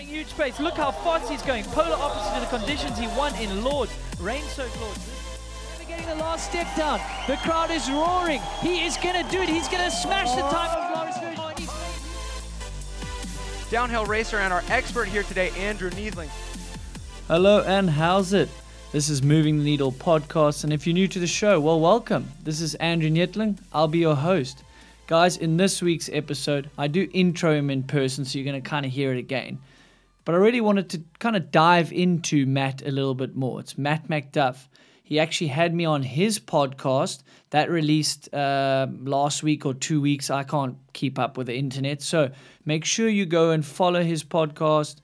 clearing huge space. Look how fast he's going. Polar opposite to the conditions he won in Lourdes. Rain-soaked Lourdes. Getting the last step down. The crowd is roaring. He is going to do it. He's going to smash the time of Loris Vergier. Downhill racer and our expert here today, Andrew Neethling. Hello and how's it? This is Moving the Needle podcast, and if you're new to the show, well, welcome. This is Andrew Neethling. I'll be your host. Guys, in this week's episode, I do intro him in person, so you're going to kind of hear it again. But I really wanted to kind of dive into Matt a little bit more. It's Matt Macduff. He actually had me on his podcast that released uh, last week or two weeks. I can't keep up with the internet. So make sure you go and follow his podcast.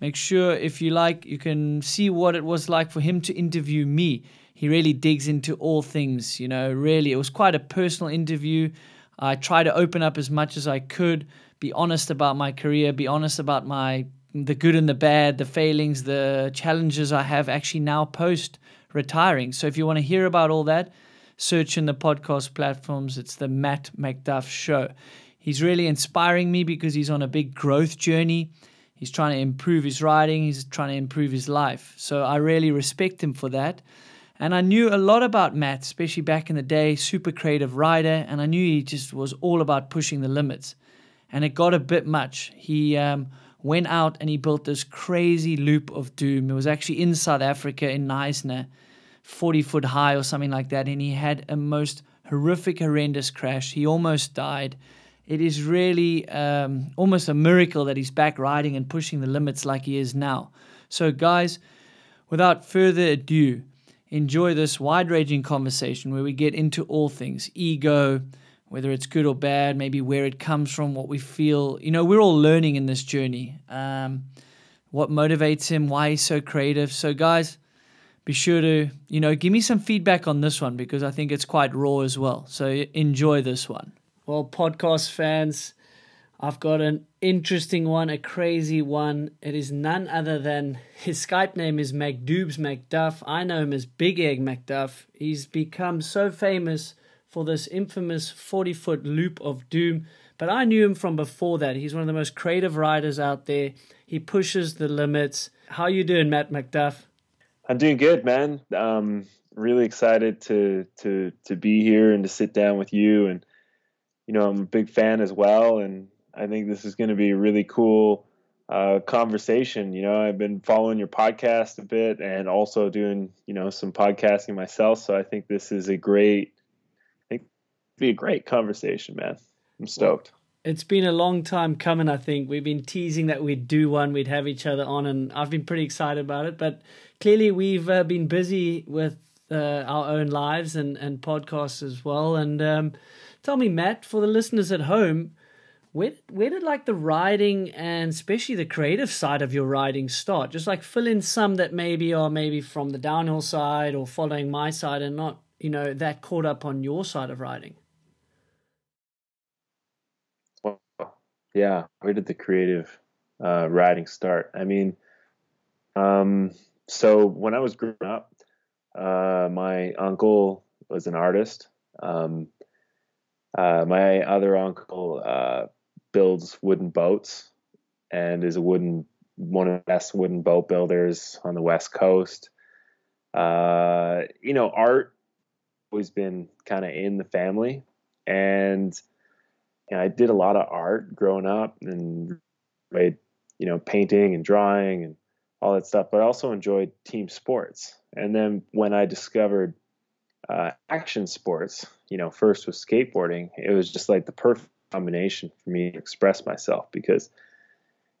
Make sure, if you like, you can see what it was like for him to interview me. He really digs into all things, you know, really. It was quite a personal interview. I try to open up as much as I could, be honest about my career, be honest about my the good and the bad, the failings, the challenges I have actually now post retiring. So if you want to hear about all that, search in the podcast platforms. It's the Matt Macduff Show. He's really inspiring me because he's on a big growth journey. He's trying to improve his riding, he's trying to improve his life. So I really respect him for that. And I knew a lot about Matt, especially back in the day, super creative rider, and I knew he just was all about pushing the limits. And it got a bit much. He um, went out and he built this crazy loop of doom. It was actually in South Africa in Knysna, 40 foot high or something like that, and he had a most horrific, horrendous crash. He almost died it is really um, almost a miracle that he's back riding and pushing the limits like he is now. So, guys, without further ado, enjoy this wide ranging conversation where we get into all things ego, whether it's good or bad, maybe where it comes from, what we feel. You know, we're all learning in this journey. Um, what motivates him, why he's so creative. So, guys, be sure to, you know, give me some feedback on this one because I think it's quite raw as well. So, enjoy this one. Well, podcast fans, I've got an interesting one, a crazy one. It is none other than his Skype name is McDoobs MacDuff. I know him as Big Egg MacDuff. He's become so famous for this infamous 40 foot loop of doom, but I knew him from before that. He's one of the most creative riders out there. He pushes the limits. How you doing, Matt Macduff? I'm doing good, man. Um, really excited to to to be here and to sit down with you and you know, I'm a big fan as well, and I think this is going to be a really cool uh, conversation. You know, I've been following your podcast a bit, and also doing you know some podcasting myself. So I think this is a great, be a great conversation, man. I'm stoked. It's been a long time coming. I think we've been teasing that we'd do one, we'd have each other on, and I've been pretty excited about it. But clearly, we've uh, been busy with uh, our own lives and and podcasts as well, and. Um, Tell me, Matt, for the listeners at home, where where did like the writing and especially the creative side of your writing start? Just like fill in some that maybe are maybe from the downhill side or following my side and not you know that caught up on your side of writing. Yeah, where did the creative uh, writing start? I mean, um, so when I was growing up, uh, my uncle was an artist. Um, uh, my other uncle uh, builds wooden boats and is a wooden one of the best wooden boat builders on the west coast. Uh, you know, art always been kind of in the family, and know, I did a lot of art growing up and made you know painting and drawing and all that stuff. But I also enjoyed team sports. And then when I discovered uh, action sports, you know, first with skateboarding, it was just like the perfect combination for me to express myself because,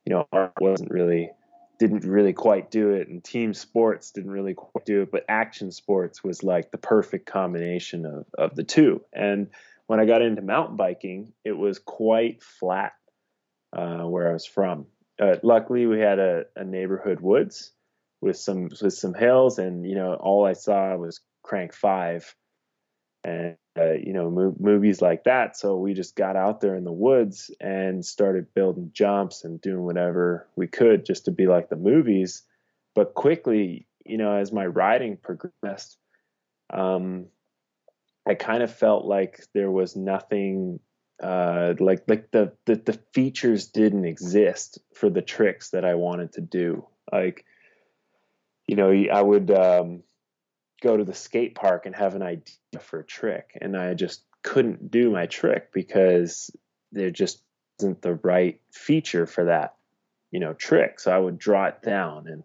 you know, art wasn't really, didn't really quite do it, and team sports didn't really quite do it, but action sports was like the perfect combination of, of the two. And when I got into mountain biking, it was quite flat uh, where I was from. Uh, luckily, we had a, a neighborhood woods with some with some hills, and you know, all I saw was Kranked five and uh, you know mo- movies like that so we just got out there in the woods and started building jumps and doing whatever we could just to be like the movies but quickly you know as my riding progressed um, i kind of felt like there was nothing uh, like like the, the the features didn't exist for the tricks that I wanted to do. Like, you know, I would um, go to the skate park and have an idea for a trick, and I just couldn't do my trick because there just isn't the right feature for that, you know, trick. So I would draw it down, and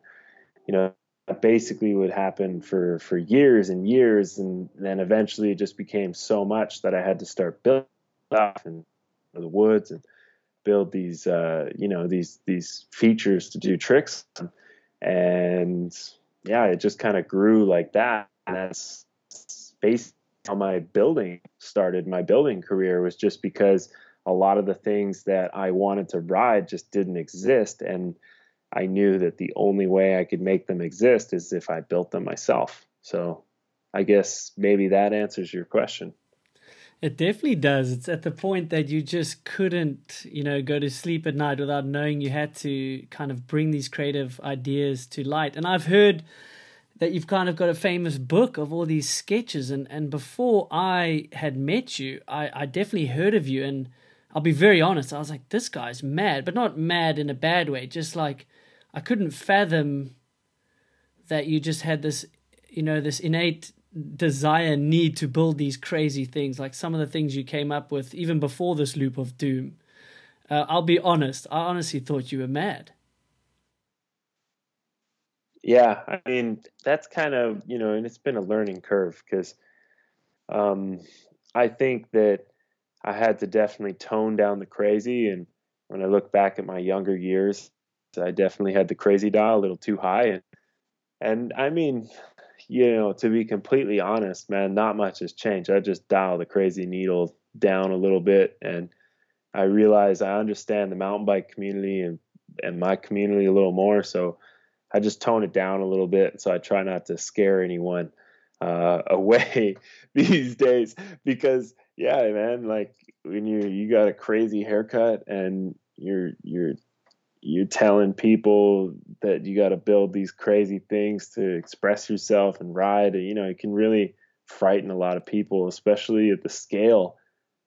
you know, basically would happen for for years and years, and then eventually it just became so much that I had to start building stuff in the woods and build these, uh, you know, these these features to do tricks, and yeah, it just kind of grew like that. And that's basically how my building started. My building career was just because a lot of the things that I wanted to ride just didn't exist, and I knew that the only way I could make them exist is if I built them myself. So I guess maybe that answers your question. It definitely does. It's at the point that you just couldn't, you know, go to sleep at night without knowing you had to kind of bring these creative ideas to light. And I've heard that you've kind of got a famous book of all these sketches and and before I had met you, I I definitely heard of you and I'll be very honest, I was like this guy's mad, but not mad in a bad way, just like I couldn't fathom that you just had this, you know, this innate desire, need to build these crazy things, like some of the things you came up with even before this loop of doom. Uh, I'll be honest, I honestly thought you were mad. Yeah, I mean, that's kind of, you know, and it's been a learning curve because um, I think that I had to definitely tone down the crazy. And when I look back at my younger years, I definitely had the crazy dial a little too high. And, and I mean, you know, to be completely honest, man, not much has changed. I just dial the crazy needle down a little bit. And I realize I understand the mountain bike community and, and my community a little more. So I just tone it down a little bit. So I try not to scare anyone uh, away these days because yeah, man, like when you you got a crazy haircut and you're you're you're telling people that you got to build these crazy things to express yourself and ride you know it can really frighten a lot of people especially at the scale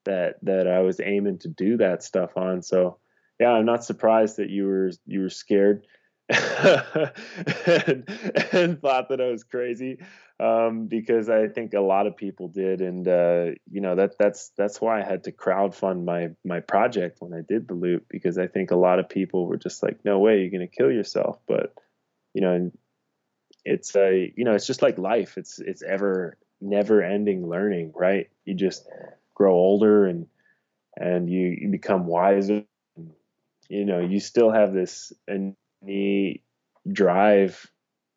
that that I was aiming to do that stuff on. So yeah I'm not surprised that you were you were scared and, and, thought that I was crazy um, because I think a lot of people did, and uh, you know that that's that's why I had to crowdfund my my project when I did the loop because I think a lot of people were just like, no way, you're gonna kill yourself, but you know, it's a you know it's just like life, it's it's ever never ending learning, right? You just grow older and and you, you become wiser. You know, you still have this and any drive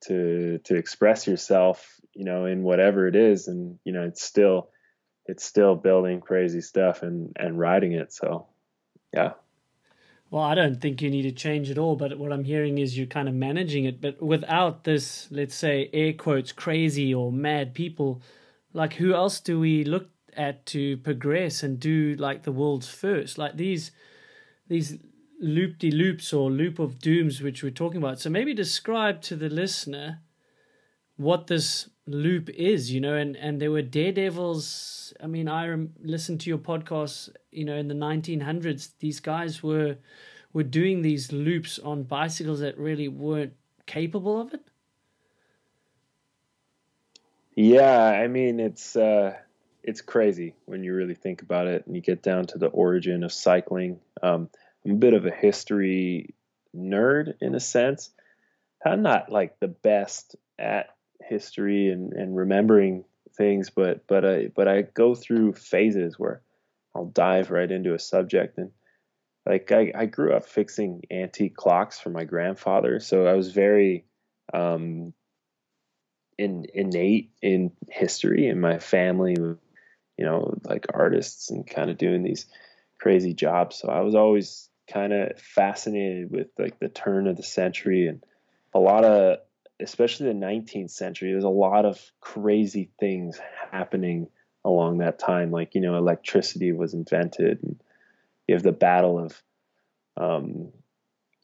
to to express yourself, you know, in whatever it is, and you know, it's still it's still building crazy stuff and and riding it. So, yeah. Well, I don't think you need to change at all, but what I'm hearing is you're kind of managing it, but without this, let's say, air quotes, crazy or mad people, like who else do we look at to progress and do like the world's first? Like these, these loop de loops or loop of dooms which we're talking about. So maybe describe to the listener what this loop is, you know, and, and there were daredevils. I mean, I rem- listened to your podcast, you know, in the 1900s. These guys were were doing these loops on bicycles that really weren't capable of it. Yeah, I mean, it's uh, it's crazy when you really think about it, and you get down to the origin of cycling. Um, I'm a bit of a history nerd in a sense. I'm not like the best at history and, and remembering things, but but I but I go through phases where I'll dive right into a subject and like I, I grew up fixing antique clocks for my grandfather, so I was very um, in, innate in history in my family, you know, like artists and kind of doing these crazy jobs. So I was always kind of fascinated with like the turn of the century and a lot of especially the 19th century there's a lot of crazy things happening along that time like you know electricity was invented and you have the battle of um,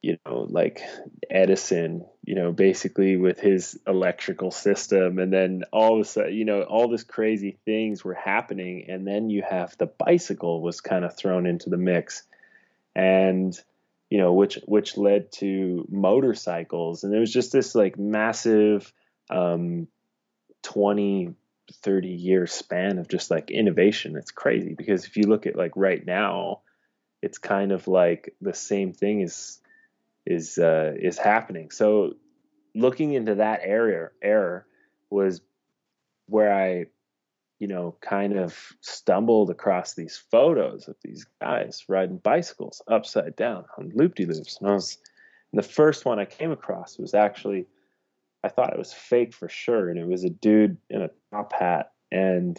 you know, like Edison, you know, basically with his electrical system. And then all of a sudden, you know, all this crazy things were happening. And then you have the bicycle was kind of thrown into the mix. And, you know, which, which led to motorcycles. And it was just this like massive, um, 20, 30 year span of just like innovation. It's crazy because if you look at like right now, it's kind of like the same thing is is uh, is happening. So looking into that area error was where I, you know, kind of stumbled across these photos of these guys riding bicycles upside down on loop de loops. And I was and the first one I came across was actually I thought it was fake for sure, and it was a dude in a top hat and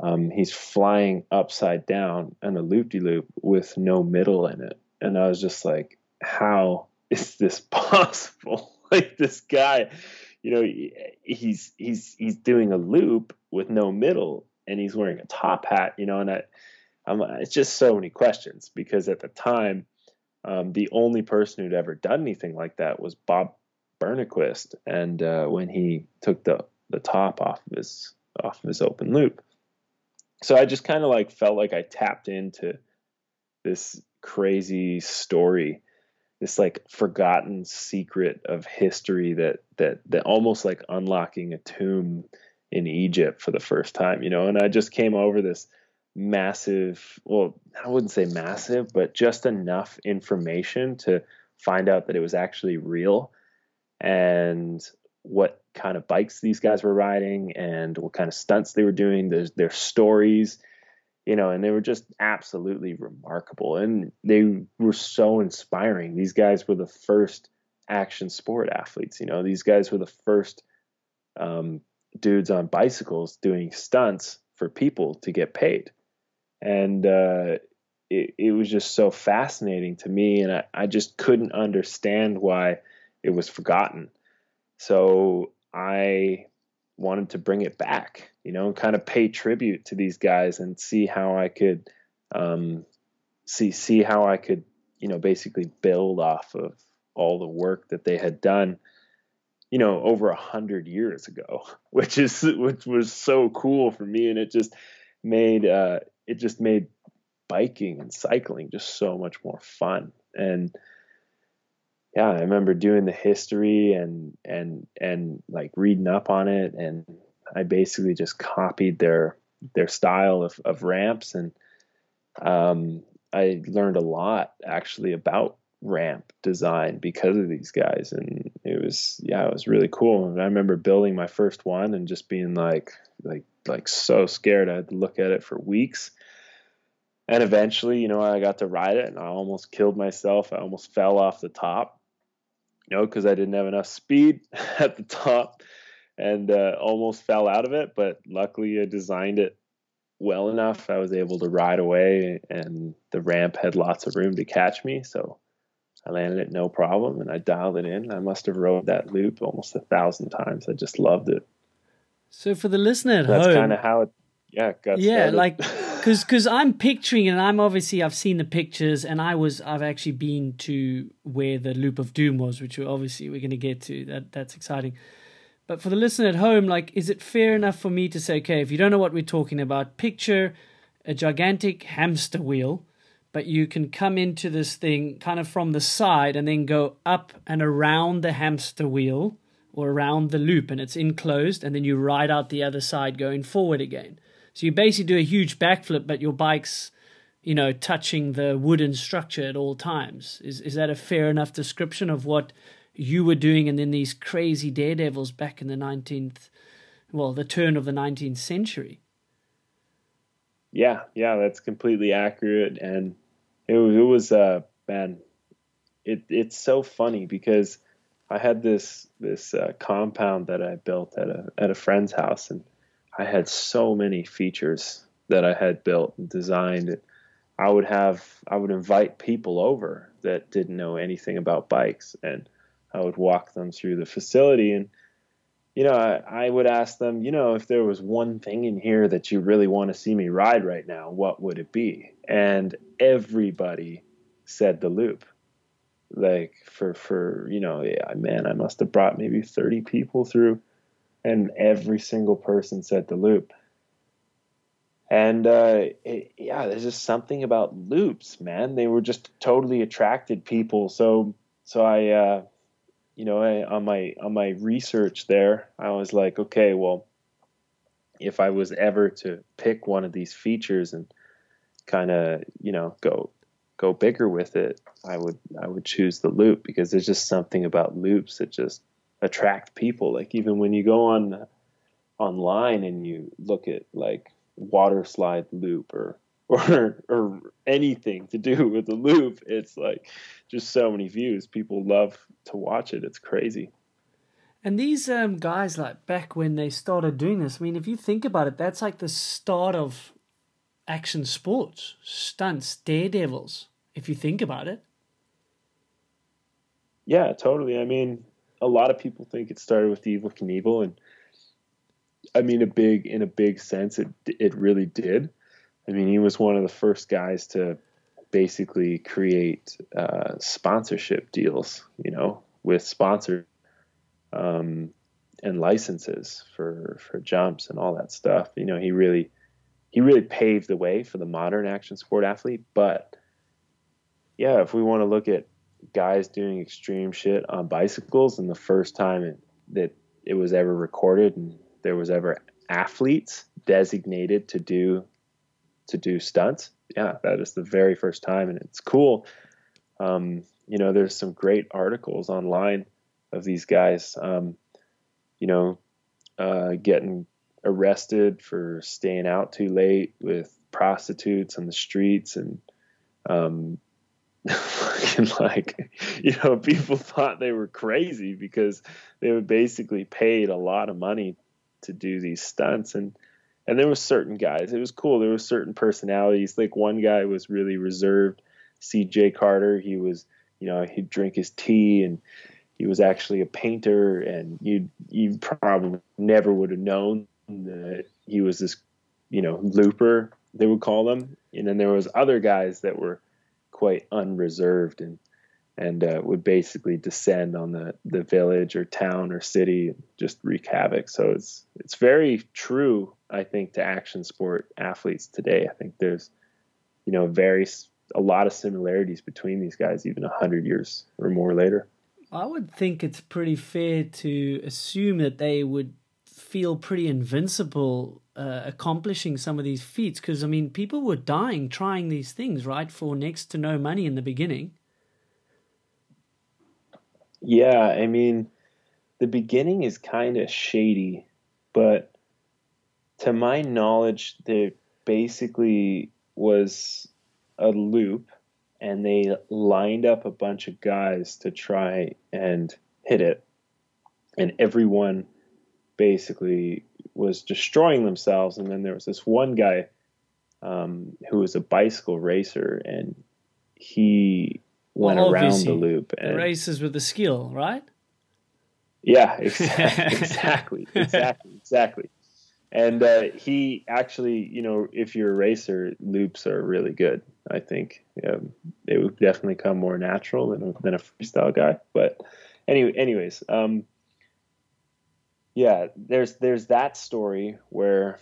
um, he's flying upside down on a loop de loop with no middle in it. And I was just like, how is this possible? like this guy, you know, he's he's he's doing a loop with no middle, and he's wearing a top hat, you know, and I, I'm, it's just so many questions because at the time, um, the only person who'd ever done anything like that was Bob Burnquist, and uh, when he took the the top off of his off of his open loop, so I just kind of like felt like I tapped into this crazy story this like forgotten secret of history that that that almost like unlocking a tomb in Egypt for the first time, you know. And I just came over this massive, well, I wouldn't say massive, but just enough information to find out that it was actually real and what kind of bikes these guys were riding and what kind of stunts they were doing, their, their stories, you know, and they were just absolutely remarkable and they were so inspiring. These guys were the first action sport athletes, you know, these guys were the first um, dudes on bicycles doing stunts for people to get paid. And uh, it, it was just so fascinating to me, and I, I just couldn't understand why it was forgotten. So I wanted to bring it back, you know, and kind of pay tribute to these guys and see how I could um, see see how I could, you know, basically build off of all the work that they had done, you know, over a hundred years ago, which is which was so cool for me, and it just made uh, it just made biking and cycling just so much more fun. And yeah, I remember doing the history and and and like reading up on it, and I basically just copied their their style of, of ramps, and um, I learned a lot actually about ramp design because of these guys, and it was yeah, it was really cool. And I remember building my first one and just being like like like so scared. I had to look at it for weeks. And eventually, you know, I got to ride it and I almost killed myself. I almost fell off the top you know, because I didn't have enough speed at the top and uh, almost fell out of it. But luckily, I designed it well enough. I was able to ride away, and the ramp had lots of room to catch me. So I landed it no problem, and I dialed it in. I must have rode that loop almost a thousand times. I just loved it. So for the listener at That's home, kind of how it, yeah, got yeah, started. like because because I'm picturing and I'm obviously I've seen the pictures and I was I've actually been to where the loop of doom was, which obviously we're going to get to. That that's exciting. But for the listener at home, like, is it fair enough for me to say, okay, if you don't know what we're talking about, picture a gigantic hamster wheel, but you can come into this thing kind of from the side and then go up and around the hamster wheel or around the loop, and it's enclosed, and then you ride out the other side going forward again. So you basically do a huge backflip, but your bike's, you know, touching the wooden structure at all times. Is is that a fair enough description of what you were doing and then these crazy daredevils back in the nineteenth well, the turn of the nineteenth century? Yeah, yeah, that's completely accurate. And it was it was uh man, it it's so funny because I had this this uh, compound that I built at a at a friend's house and I had so many features that I had built and designed. I would have I would invite people over that didn't know anything about bikes, and I would walk them through the facility. And you know, I, I would ask them, you know, if there was one thing in here that you really want to see me ride right now, what would it be? And everybody said the loop. like for for you know yeah man I must have brought maybe 30 people through and every single person said the loop. And uh, it, yeah there's just something about loops man. They were just totally attracted people. So so I uh, you know I, on my on my research there I was like okay well if I was ever to pick one of these features and kind of you know go go bigger with it, I would I would choose the loop because there's just something about loops that just attract people. Like even when you go on online and you look at like water slide loop or or or anything to do with the loop, it's like just so many views. People love to watch it. It's crazy. And these um, guys, like back when they started doing this, I mean, if you think about it, that's like the start of action sports, stunts, daredevils, if you think about it. Yeah, totally. I mean, a lot of people think it started with Evel Knievel, and I mean, a big in a big sense, it it really did. I mean, he was one of the first guys to basically create uh, sponsorship deals, you know, with sponsors um, and licenses for for jumps and all that stuff. You know, he really he really paved the way for the modern action sport athlete. But yeah, if we want to look at guys doing extreme shit on bicycles, and the first time it, that it was ever recorded and there was ever athletes designated to do to do stunts, yeah, that is the very first time, and it's cool. Um, you know, there's some great articles online of these guys, um, you know, uh, getting arrested for staying out too late with prostitutes on the streets and um, like you know people thought they were crazy because they were basically paid a lot of money to do these stunts. And and there was certain guys. It was cool. There was certain personalities. Like one guy was really reserved. Cj carter he was you know he'd drink his tea and he was actually a painter. And you you probably never would have known that he was this, you know, looper they would call them. And then there was other guys that were quite unreserved and and uh, would basically descend on the the village or town or city and just wreak havoc. So it's it's very true, I think, to action sport athletes today. I think there's, you know, very a lot of similarities between these guys, even a hundred years or more later. I would think it's pretty fair to assume that they would feel pretty invincible uh, accomplishing some of these feats because I mean people were dying trying these things right for next to no money in the beginning. Yeah, I mean the beginning is kind of shady, but to my knowledge there basically was a loop and they lined up a bunch of guys to try and hit it and everyone basically was destroying themselves. And then there was this one guy um, who was a bicycle racer, and he went well, around the loop. And, races with the skill, right? Yeah, exactly, exactly, exactly, exactly. And uh, he actually, you know, if you're a racer, loops are really good. I think um, it would definitely come more natural than a, than a freestyle guy. But anyway, anyways, um, yeah, there's there's that story where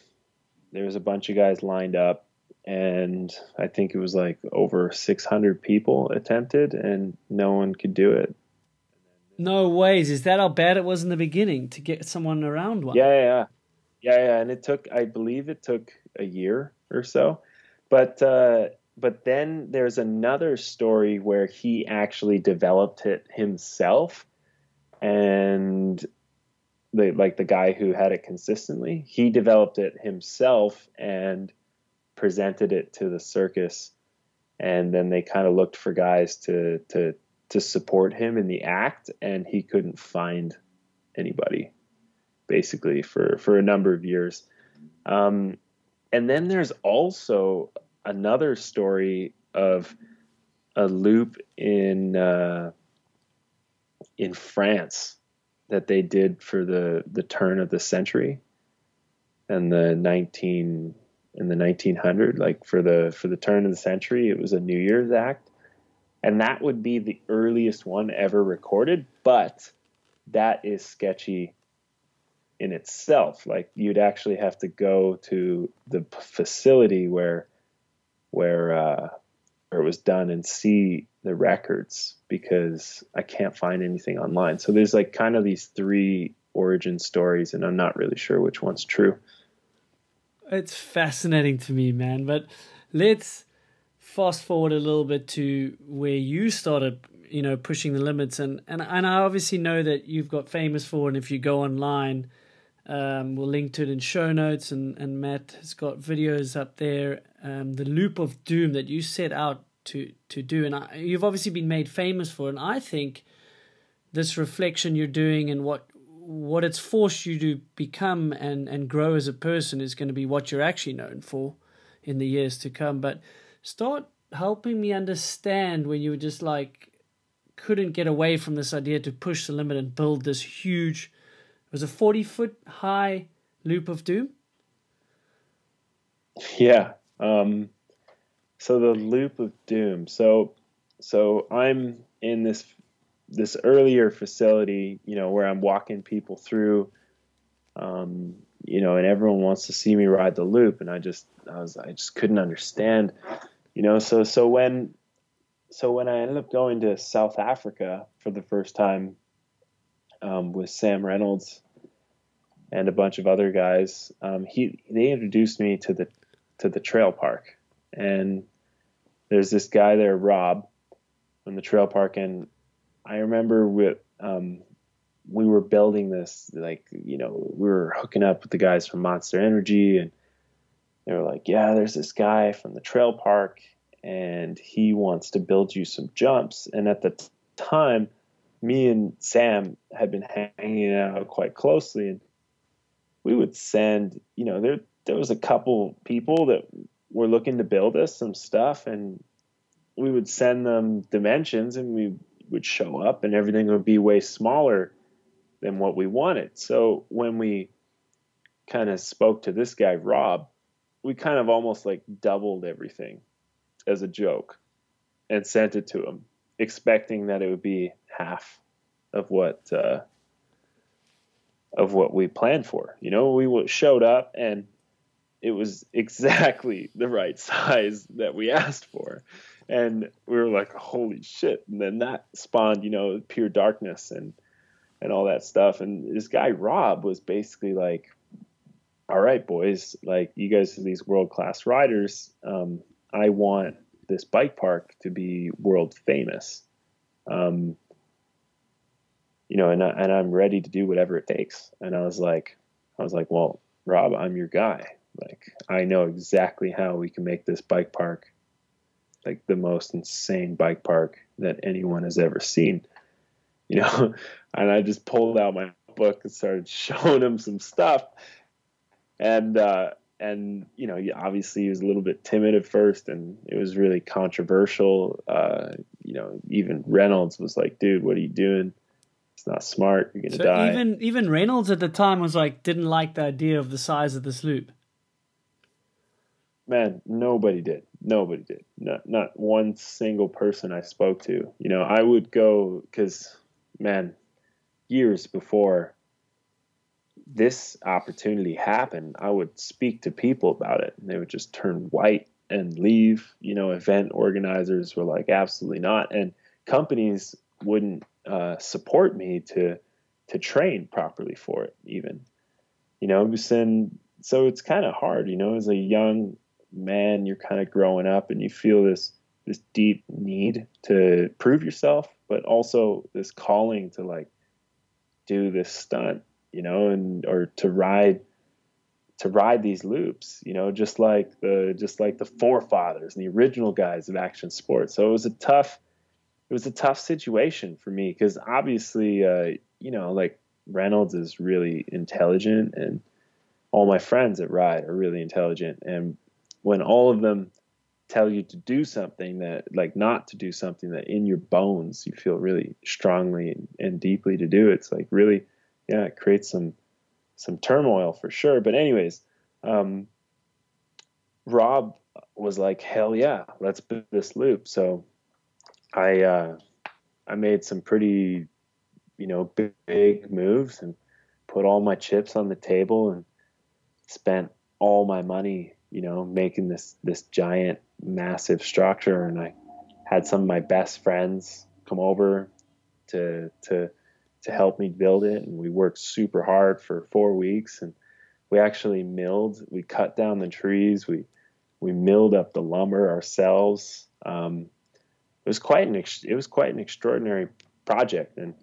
there was a bunch of guys lined up, and I think it was like over 600 people attempted, and no one could do it. No ways. Is that how bad it was in the beginning to get someone around one? Yeah, yeah, yeah, yeah. And it took, I believe, it took a year or so, but uh, but then there's another story where he actually developed it himself, and the like the guy who had it consistently, he developed it himself and presented it to the circus, and then they kind of looked for guys to to to support him in the act, and he couldn't find anybody, basically for for a number of years. Um, and then there's also another story of a loop in uh, in France that they did for the the turn of the century and the 19 in the 1900 like for the for the turn of the century it was a new year's act and that would be the earliest one ever recorded. But that is sketchy in itself. Like you'd actually have to go to the facility where where uh, it was done and see the records because I can't find anything online. So there's like kind of these three origin stories, and I'm not really sure which one's true. It's fascinating to me, man. But let's fast forward a little bit to where you started, you know, pushing the limits, and and and I obviously know that you've got famous for, and if you go online. Um, we'll link to it in show notes, and, and Matt has got videos up there. Um, the loop of doom that you set out to to do, and I, you've obviously been made famous for. And I think this reflection you're doing and what what it's forced you to become and and grow as a person is going to be what you're actually known for in the years to come. But start helping me understand when you were just like couldn't get away from this idea to push the limit and build this huge was a 40 foot high loop of doom yeah um so the loop of doom. So so I'm in this this earlier facility, you know, where I'm walking people through, um, you know, and everyone wants to see me ride the loop, and I just I was I just couldn't understand, you know. So so when so when I ended up going to South Africa for the first time um, with Sam Reynolds and a bunch of other guys, um, he they introduced me to the to the trail park. And there's this guy there, Rob, from the trail park, and I remember with um, we were building this like you know we were hooking up with the guys from Monster Energy, and they were like, yeah, there's this guy from the trail park, and he wants to build you some jumps, and at the t- time. Me and Sam had been hanging out quite closely, and we would send, you know, there there was a couple people that were looking to build us some stuff and we would send them dimensions and we would show up and everything would be way smaller than what we wanted. So when we kind of spoke to this guy Rob, we kind of almost like doubled everything as a joke and sent it to him, expecting that it would be half of what uh, of what we planned for. You know, we showed up and it was exactly the right size that we asked for. And we were like, holy shit. And then that spawned, you know, pure darkness and, and all that stuff. And this guy, Rob, was basically like, all right, boys, like you guys are these world class riders. Um, I want this bike park to be world famous. Um, you know, and, I, and I'm ready to do whatever it takes. And I was like, I was like, well, Rob, I'm your guy. Like I know exactly how we can make this bike park like the most insane bike park that anyone has ever seen. You know, and I just pulled out my book and started showing him some stuff. And uh and you know, obviously he was a little bit timid at first and it was really controversial. Uh, you know, even Reynolds was like, dude, what are you doing? It's not smart. You're gonna so die. Even even Reynolds at the time was like didn't like the idea of the size of this loop man, nobody did. Nobody did. Not not one single person I spoke to. You know, I would go because, man, years before this opportunity happened, I would speak to people about it, and they would just turn white and leave. You know, event organizers were like, absolutely not, and companies wouldn't uh, support me to to train properly for it, even. You know, and so it's kind of hard. You know, as a young man, you're kind of growing up and you feel this this deep need to prove yourself, but also this calling to like do this stunt, you know, and or to ride to ride these loops, you know, just like the just like the forefathers and the original guys of action sports. So it was a tough it was a tough situation for me because obviously, uh, you know, like Reynolds is really intelligent and all my friends at Ride are really intelligent. And when all of them tell you to do something that like not to do something that in your bones you feel really strongly and, deeply to do it's like really yeah it creates some some turmoil for sure. But anyways um, rob was like hell yeah let's build this loop. So I uh, I made some pretty, you know, big, big moves and put all my chips on the table and spent all my money, you know, making this this giant, massive structure. And I had some of my best friends come over to to to help me build it, and we worked super hard for four weeks. And we actually milled, we cut down the trees, we we milled up the lumber ourselves. Um, it was quite an ex- it was quite an extraordinary project, and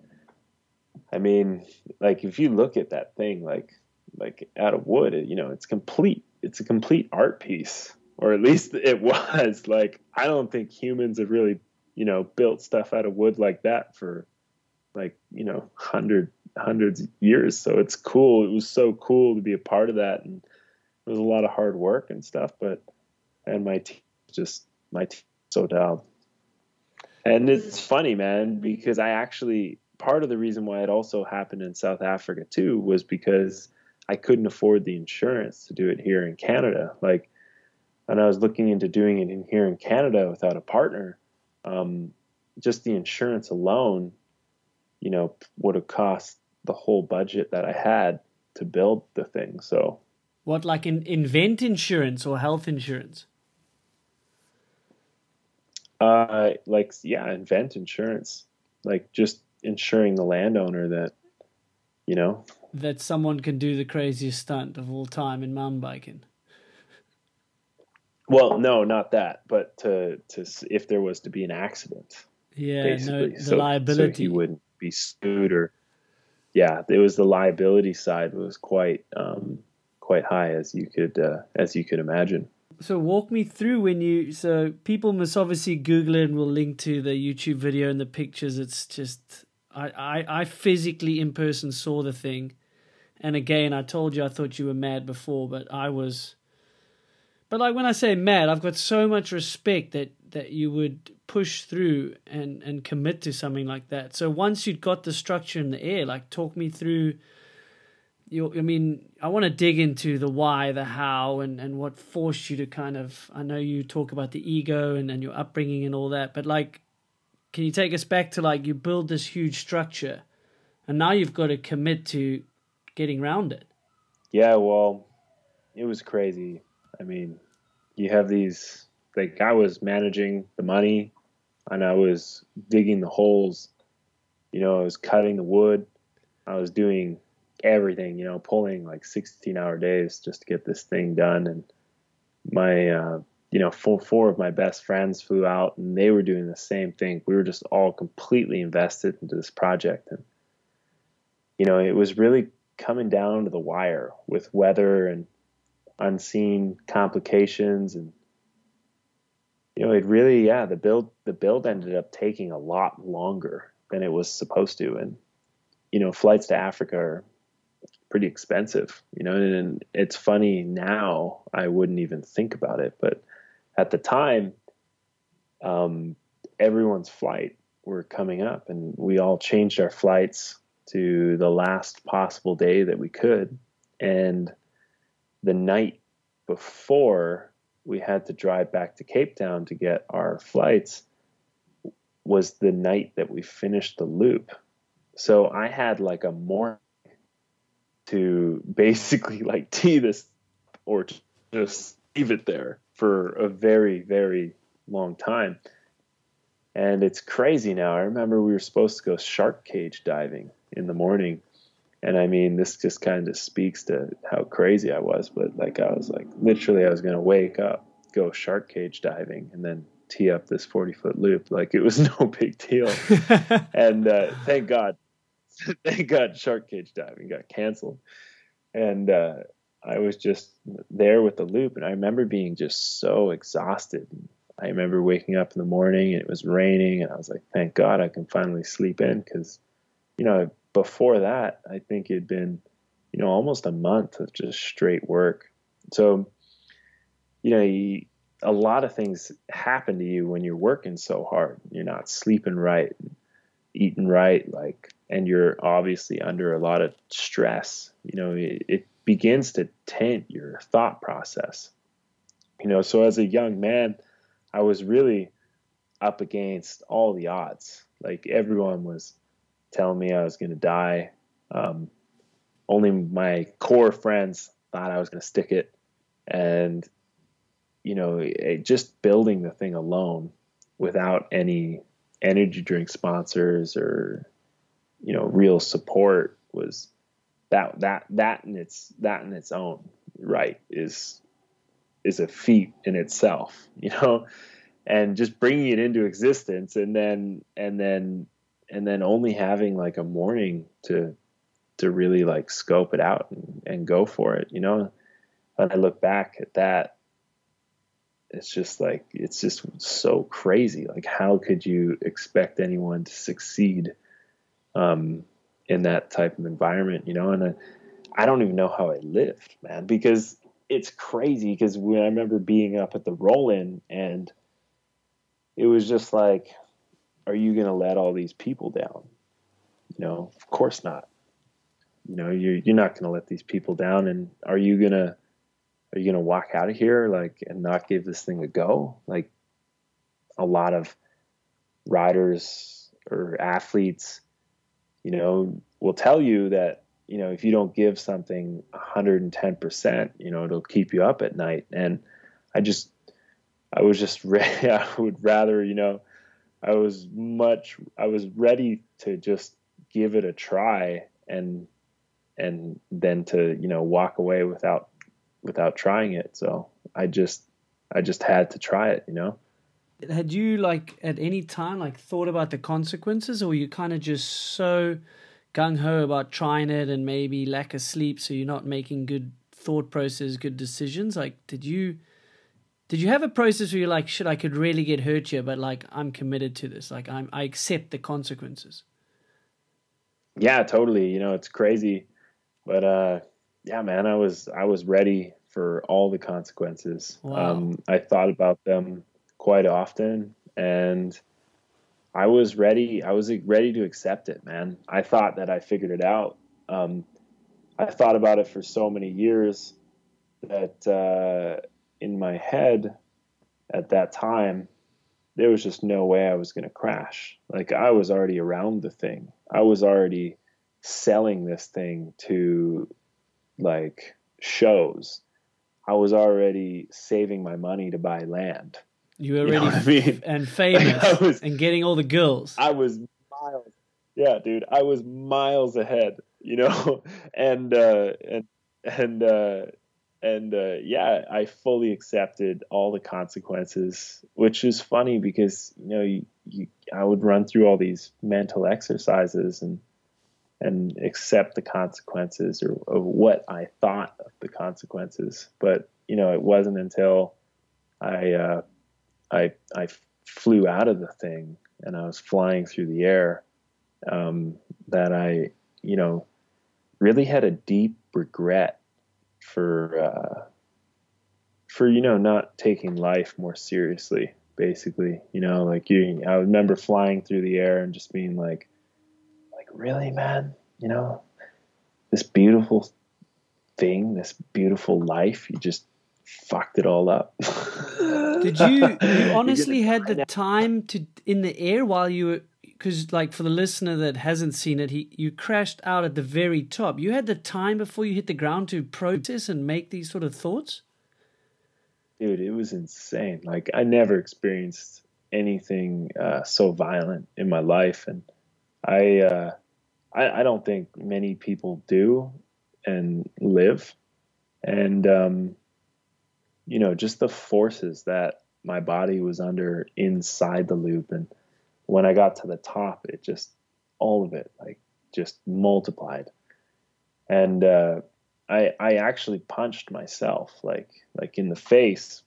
I mean, like if you look at that thing, like like out of wood, it, you know, it's complete. It's a complete art piece, or at least it was. Like I don't think humans have really, you know, built stuff out of wood like that for like you know hundred hundreds of years. So it's cool. It was so cool to be a part of that, and it was a lot of hard work and stuff. But and my team just my team so down. And it's funny, man, because I actually part of the reason why it also happened in South Africa too was because I couldn't afford the insurance to do it here in Canada. Like, and I was looking into doing it in here in Canada without a partner. Um, just the insurance alone, you know, would have cost the whole budget that I had to build the thing. So, what like in invent insurance or health insurance? Uh, like yeah, invent insurance, like just ensuring the landowner that, you know, that someone can do the craziest stunt of all time in mountain biking. Well, no, not that, but to to if there was to be an accident, yeah, basically, no, the so, liability. so he wouldn't be sued or, yeah, it was the liability side was quite um, quite high as you could uh, as you could imagine. So walk me through when you so people must obviously Google it and we'll link to the YouTube video and the pictures. It's just I, I, I physically in person saw the thing. And again, I told you I thought you were mad before, but I was but like when I say mad, I've got so much respect that, that you would push through and, and commit to something like that. So once you'd got the structure in the air, like talk me through you I mean, I want to dig into the why, the how, and, and what forced you to kind of. I know you talk about the ego and, and your upbringing and all that, but like, can you take us back to like you build this huge structure, and now you've got to commit to getting around it? Yeah, well, it was crazy. I mean, you have these like I was managing the money, and I was digging the holes. You know, I was cutting the wood. I was doing everything, you know, pulling like 16 hour days just to get this thing done. And my, uh, you know, four, four of my best friends flew out and they were doing the same thing. We were just all completely invested into this project. And, you know, it was really coming down to the wire with weather and unseen complications. And, you know, it really, yeah, the build, the build ended up taking a lot longer than it was supposed to. And, you know, flights to Africa are pretty expensive, you know, and it's funny now, I wouldn't even think about it, but at the time, um, everyone's flight were coming up and we all changed our flights to the last possible day that we could. And the night before we had to drive back to Cape Town to get our flights was the night that we finished the loop. So I had like a morning to basically like tee this or just leave it there for a very, very long time. And it's crazy now. I remember we were supposed to go shark cage diving in the morning. And I mean, this just kind of speaks to how crazy I was. But like, I was like, literally, I was going to wake up, go shark cage diving, and then tee up this 40 foot loop. Like, it was no big deal. and uh, thank God thank God shark cage diving got canceled. And uh, I was just there with the loop, and I remember being just so exhausted. I remember waking up in the morning and it was raining, and I was like, "Thank God I can finally sleep in," because, you know, before that, I think it'd been, you know, almost a month of just straight work. So, you know, you, a lot of things happen to you when you're working so hard. You're not sleeping right, eating right, like and you're obviously under a lot of stress, you know, it, it begins to taint your thought process. You know, so as a young man, I was really up against all the odds. Like everyone was telling me I was going to die. Um, only my core friends thought I was going to stick it. And, you know, it, just building the thing alone without any energy drink sponsors or, you know, real support was that, that, that in its, that in its own right is, is a feat in itself, you know, and just bringing it into existence and then, and then, and then only having like a morning to to really like scope it out and, and go for it, you know. When I look back at that, it's just like it's just so crazy. Like, how could you expect anyone to succeed um, in that type of environment, you know? And I, I don't even know how I lived, man, because it's crazy. Because when I remember being up at the roll-in, and it was just like, are you going to let all these people down? You know, of course not you know you're you're not going to let these people down and are you going to are you going to walk out of here like and not give this thing a go like a lot of riders or athletes you know will tell you that you know if you don't give something 110% you know it'll keep you up at night. And i just i was just ready i would rather you know i was much i was ready to just give it a try and and then to you know walk away without without trying it. So i just i just had to try it you know had you like at any time like thought about the consequences or were you kind of just so gung-ho about trying it and maybe lack of sleep so you're not making good thought process good decisions? Like did you did you have a process where you're like shit i could really get hurt here but like i'm committed to this. Like i'm i accept the consequences yeah totally. You know it's crazy. But uh, yeah, man, I was I was ready for all the consequences. Wow. Um, I thought about them quite often, and I was ready. I was ready to accept it, man. I thought that I figured it out. Um, I thought about it for so many years that uh, in my head at that time, there was just no way I was going to crash. Like I was already around the thing. I was already selling this thing to like shows, I was already saving my money to buy land. You were already I mean? and famous like was, and getting all the girls. I was miles. Yeah, dude, I was miles ahead, you know, and uh, and and uh, and uh, yeah, I fully accepted all the consequences, which is funny because you know you, you I would run through all these mental exercises and and accept the consequences or, of what I thought of the consequences. But you know, it wasn't until I uh, I I flew out of the thing and I was flying through the air um, that I you know really had a deep regret for uh, for you know not taking life more seriously. Basically, you know, like you, I remember flying through the air and just being like, really, man? You know, this beautiful thing, this beautiful life, you just fucked it all up. Did you, you honestly had the time to, in the air while you were, because like for the listener that hasn't seen it, he you crashed out at the very top. You had the time before you hit the ground to process and make these sort of thoughts. Dude, it was insane. Like I never experienced anything uh, so violent in my life, and I uh, I, I don't think many people do and live. And, um, you know, just the forces that my body was under inside the loop. And when I got to the top, it just, all of it, like, just multiplied. And, uh, I, I actually punched myself like like in the face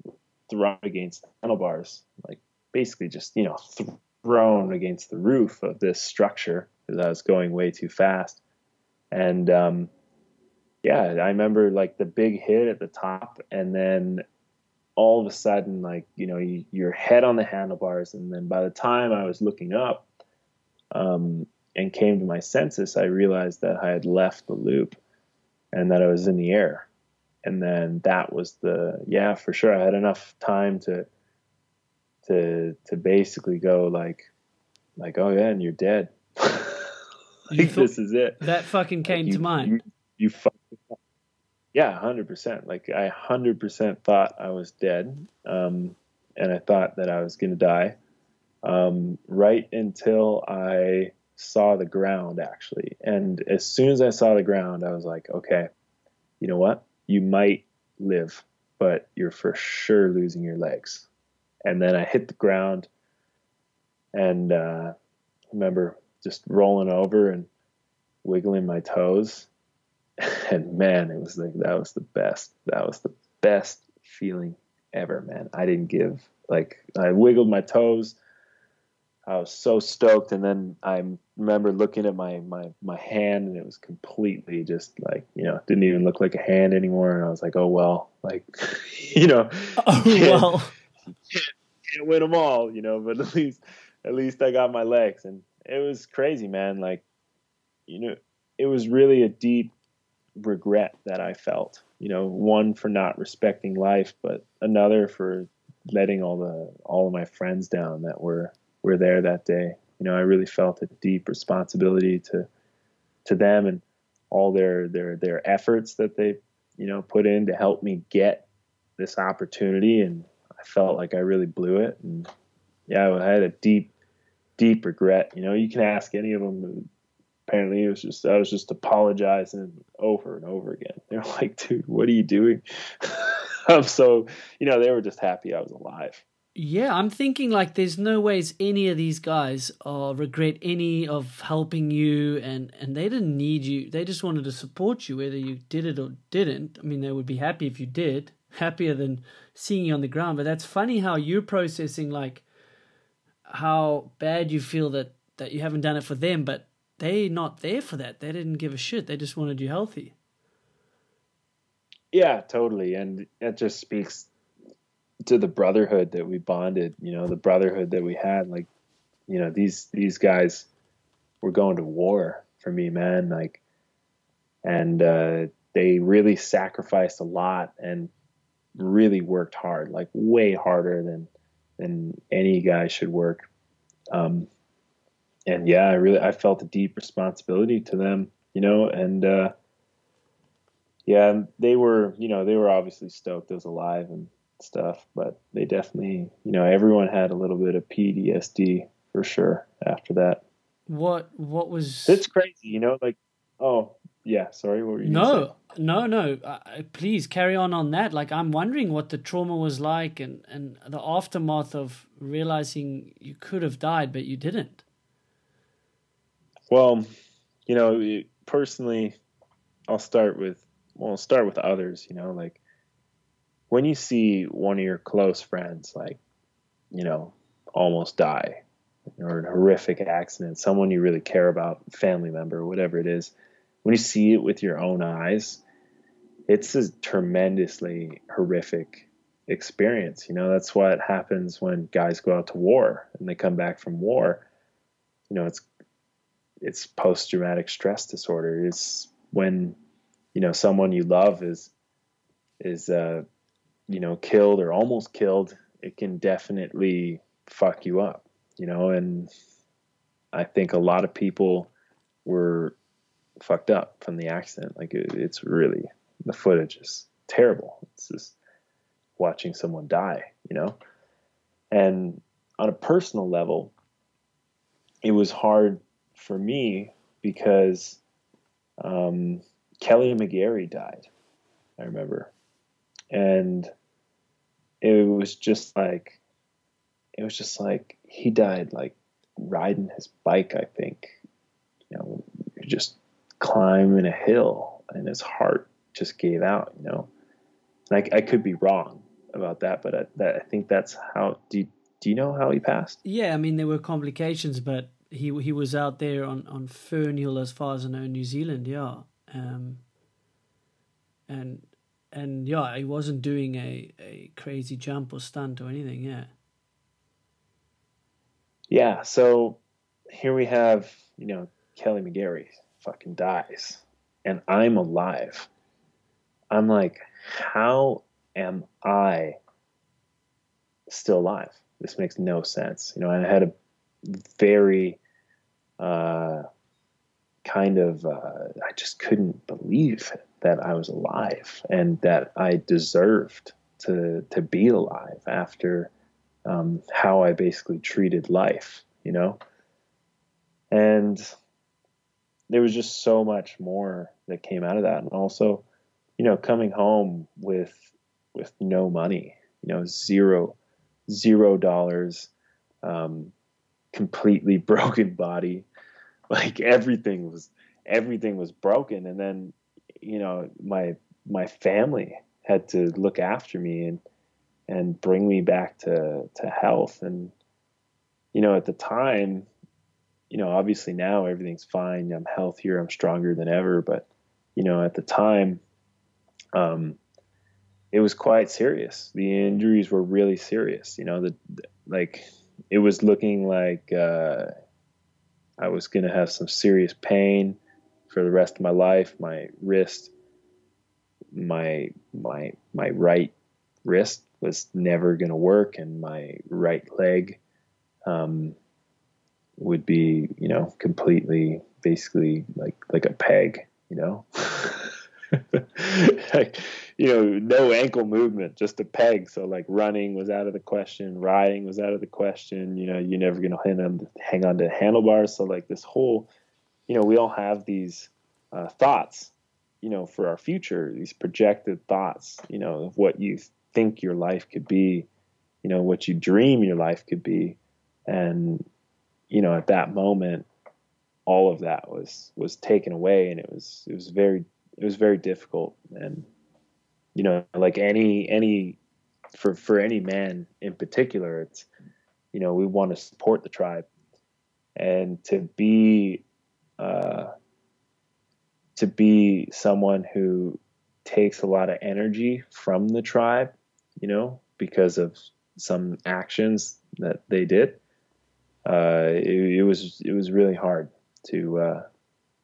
thrown against the handlebars like basically just you know thrown against the roof of this structure because I was going way too fast. And um, yeah, I remember like the big hit at the top, and then all of a sudden, like you know, you, your head on the handlebars, and then by the time I was looking up um, and came to my senses, I realized that I had left the loop and that I was in the air. And then that was the yeah, for sure. I had enough time to to to basically go like like oh yeah and you're dead like thought- this is it That fucking came you, to mind. you, you yeah 100% like i 100% thought i was dead um and i thought that i was gonna die um right until i saw the ground actually. And as soon as i saw the ground i was like okay you know what? You might live but you're for sure losing your legs. And then i hit the ground and uh remember just rolling over and wiggling my toes and man it was like that was the best that was the best feeling ever man i didn't give like i wiggled my toes i was so stoked and then i remember looking at my my my hand and it was completely just like you know didn't even look like a hand anymore and i was like oh well like you know Oh Yeah. well. can't win them all, you know, but at least at least I got my legs and it was crazy, man. Like, you know, it was really a deep regret that I felt, you know, one for not respecting life, but another for letting all the all of my friends down that were were there that day. You know, I really felt a deep responsibility to to them and all their their their efforts that they, you know, put in to help me get this opportunity and I felt like I really blew it. And yeah, I had a deep, deep regret. You know, you can ask any of them. Apparently, it was just I was just apologizing over and over again. They're like, "Dude, what are you doing?" I'm so, you know, they were just happy I was alive. Yeah, I'm thinking like there's no ways any of these guys uh, regret any of helping you, and and they didn't need you. They just wanted to support you, whether you did it or didn't. I mean, they would be happy if you did, happier than seeing you on the ground. But that's funny how you're processing like how bad you feel that that you haven't done it for them, but they not there for that. They didn't give a shit. They just wanted you healthy. Yeah, totally. And it just speaks to the brotherhood that we bonded, you know, the brotherhood that we had. Like, you know, these these guys were going to war for me, man. Like and uh they really sacrificed a lot and really worked hard, like way harder than than any guy should work. Um and yeah, I really I felt a deep responsibility to them, you know, and uh yeah, and they were, you know, they were obviously stoked I was alive and stuff, but they definitely, you know, everyone had a little bit of PTSD for sure after that. What what was It's crazy, you know, like, oh, yeah, sorry, what were you? No, no, no. Uh, please carry on on that. Like, I'm wondering what the trauma was like and, and the aftermath of realizing you could have died, but you didn't. Well, you know, personally, I'll start with well, I'll start with others. You know, like when you see one of your close friends, like you know, almost die, or an horrific accident, someone you really care about, family member, whatever it is, when you see it with your own eyes, it's a tremendously horrific experience. You know, that's what happens when guys go out to war and they come back from war. You know, it's it's post traumatic stress disorder. It's when you know someone you love is is uh, you know killed or almost killed. It can definitely fuck you up. You know, and I think a lot of people were fucked up from the accident. Like it, it's really the footage is terrible. It's just watching someone die. You know, and on a personal level, it was hard for me because um, Kelly McGarry died. I remember, and it was just like it was just like he died like riding his bike. I think you know just climbing a hill, and his heart just gave out. You know, and I, I could be wrong about that, but I, that I think that's how. Do you, do you know how he passed? Yeah, I mean, there were complications, but he he was out there on, on Fernhill, as far as I know, New Zealand, yeah. Um, and and yeah, he wasn't doing a, a crazy jump or stunt or anything, yeah. Yeah, so here we have, you know, Kelly McGarry fucking dies, and I'm alive. I'm like, how am I still alive? this makes no sense. You know, I had a very uh, kind of uh, I just couldn't believe that I was alive and that I deserved to to be alive after um, how I basically treated life, you know. And there was just so much more that came out of that, and also, you know, coming home with with no money, you know, zero zero dollars, um, completely broken body, like everything was everything was broken, and then you know my my family had to look after me and and bring me back to to health. And you know at the time you know obviously now everything's fine. I'm healthier i'm stronger than ever. But you know at the time um it was quite serious. The injuries were really serious you know the like it was looking like uh i was going to have some serious pain for the rest of my life my wrist my my my right wrist was never going to work, and my right leg um, would be, you know, completely, basically like like a peg, you know. like, you know, no ankle movement, just a peg. So like running was out of the question, riding was out of the question. You know, you're never gonna hang on hang on to handlebars. So like this whole, you know, we all have these uh, thoughts you know, for our future, these projected thoughts, you know, of what you think your life could be, you know, what you dream your life could be. And, you know, at that moment, all of that was, was taken away and it was, it was very, it was very difficult. And, you know, like any, any, for, for any man in particular, it's, you know, we want to support the tribe and to be, uh, to be someone who takes a lot of energy from the tribe, you know, because of some actions that they did. Uh, it, it, was it was really hard to uh,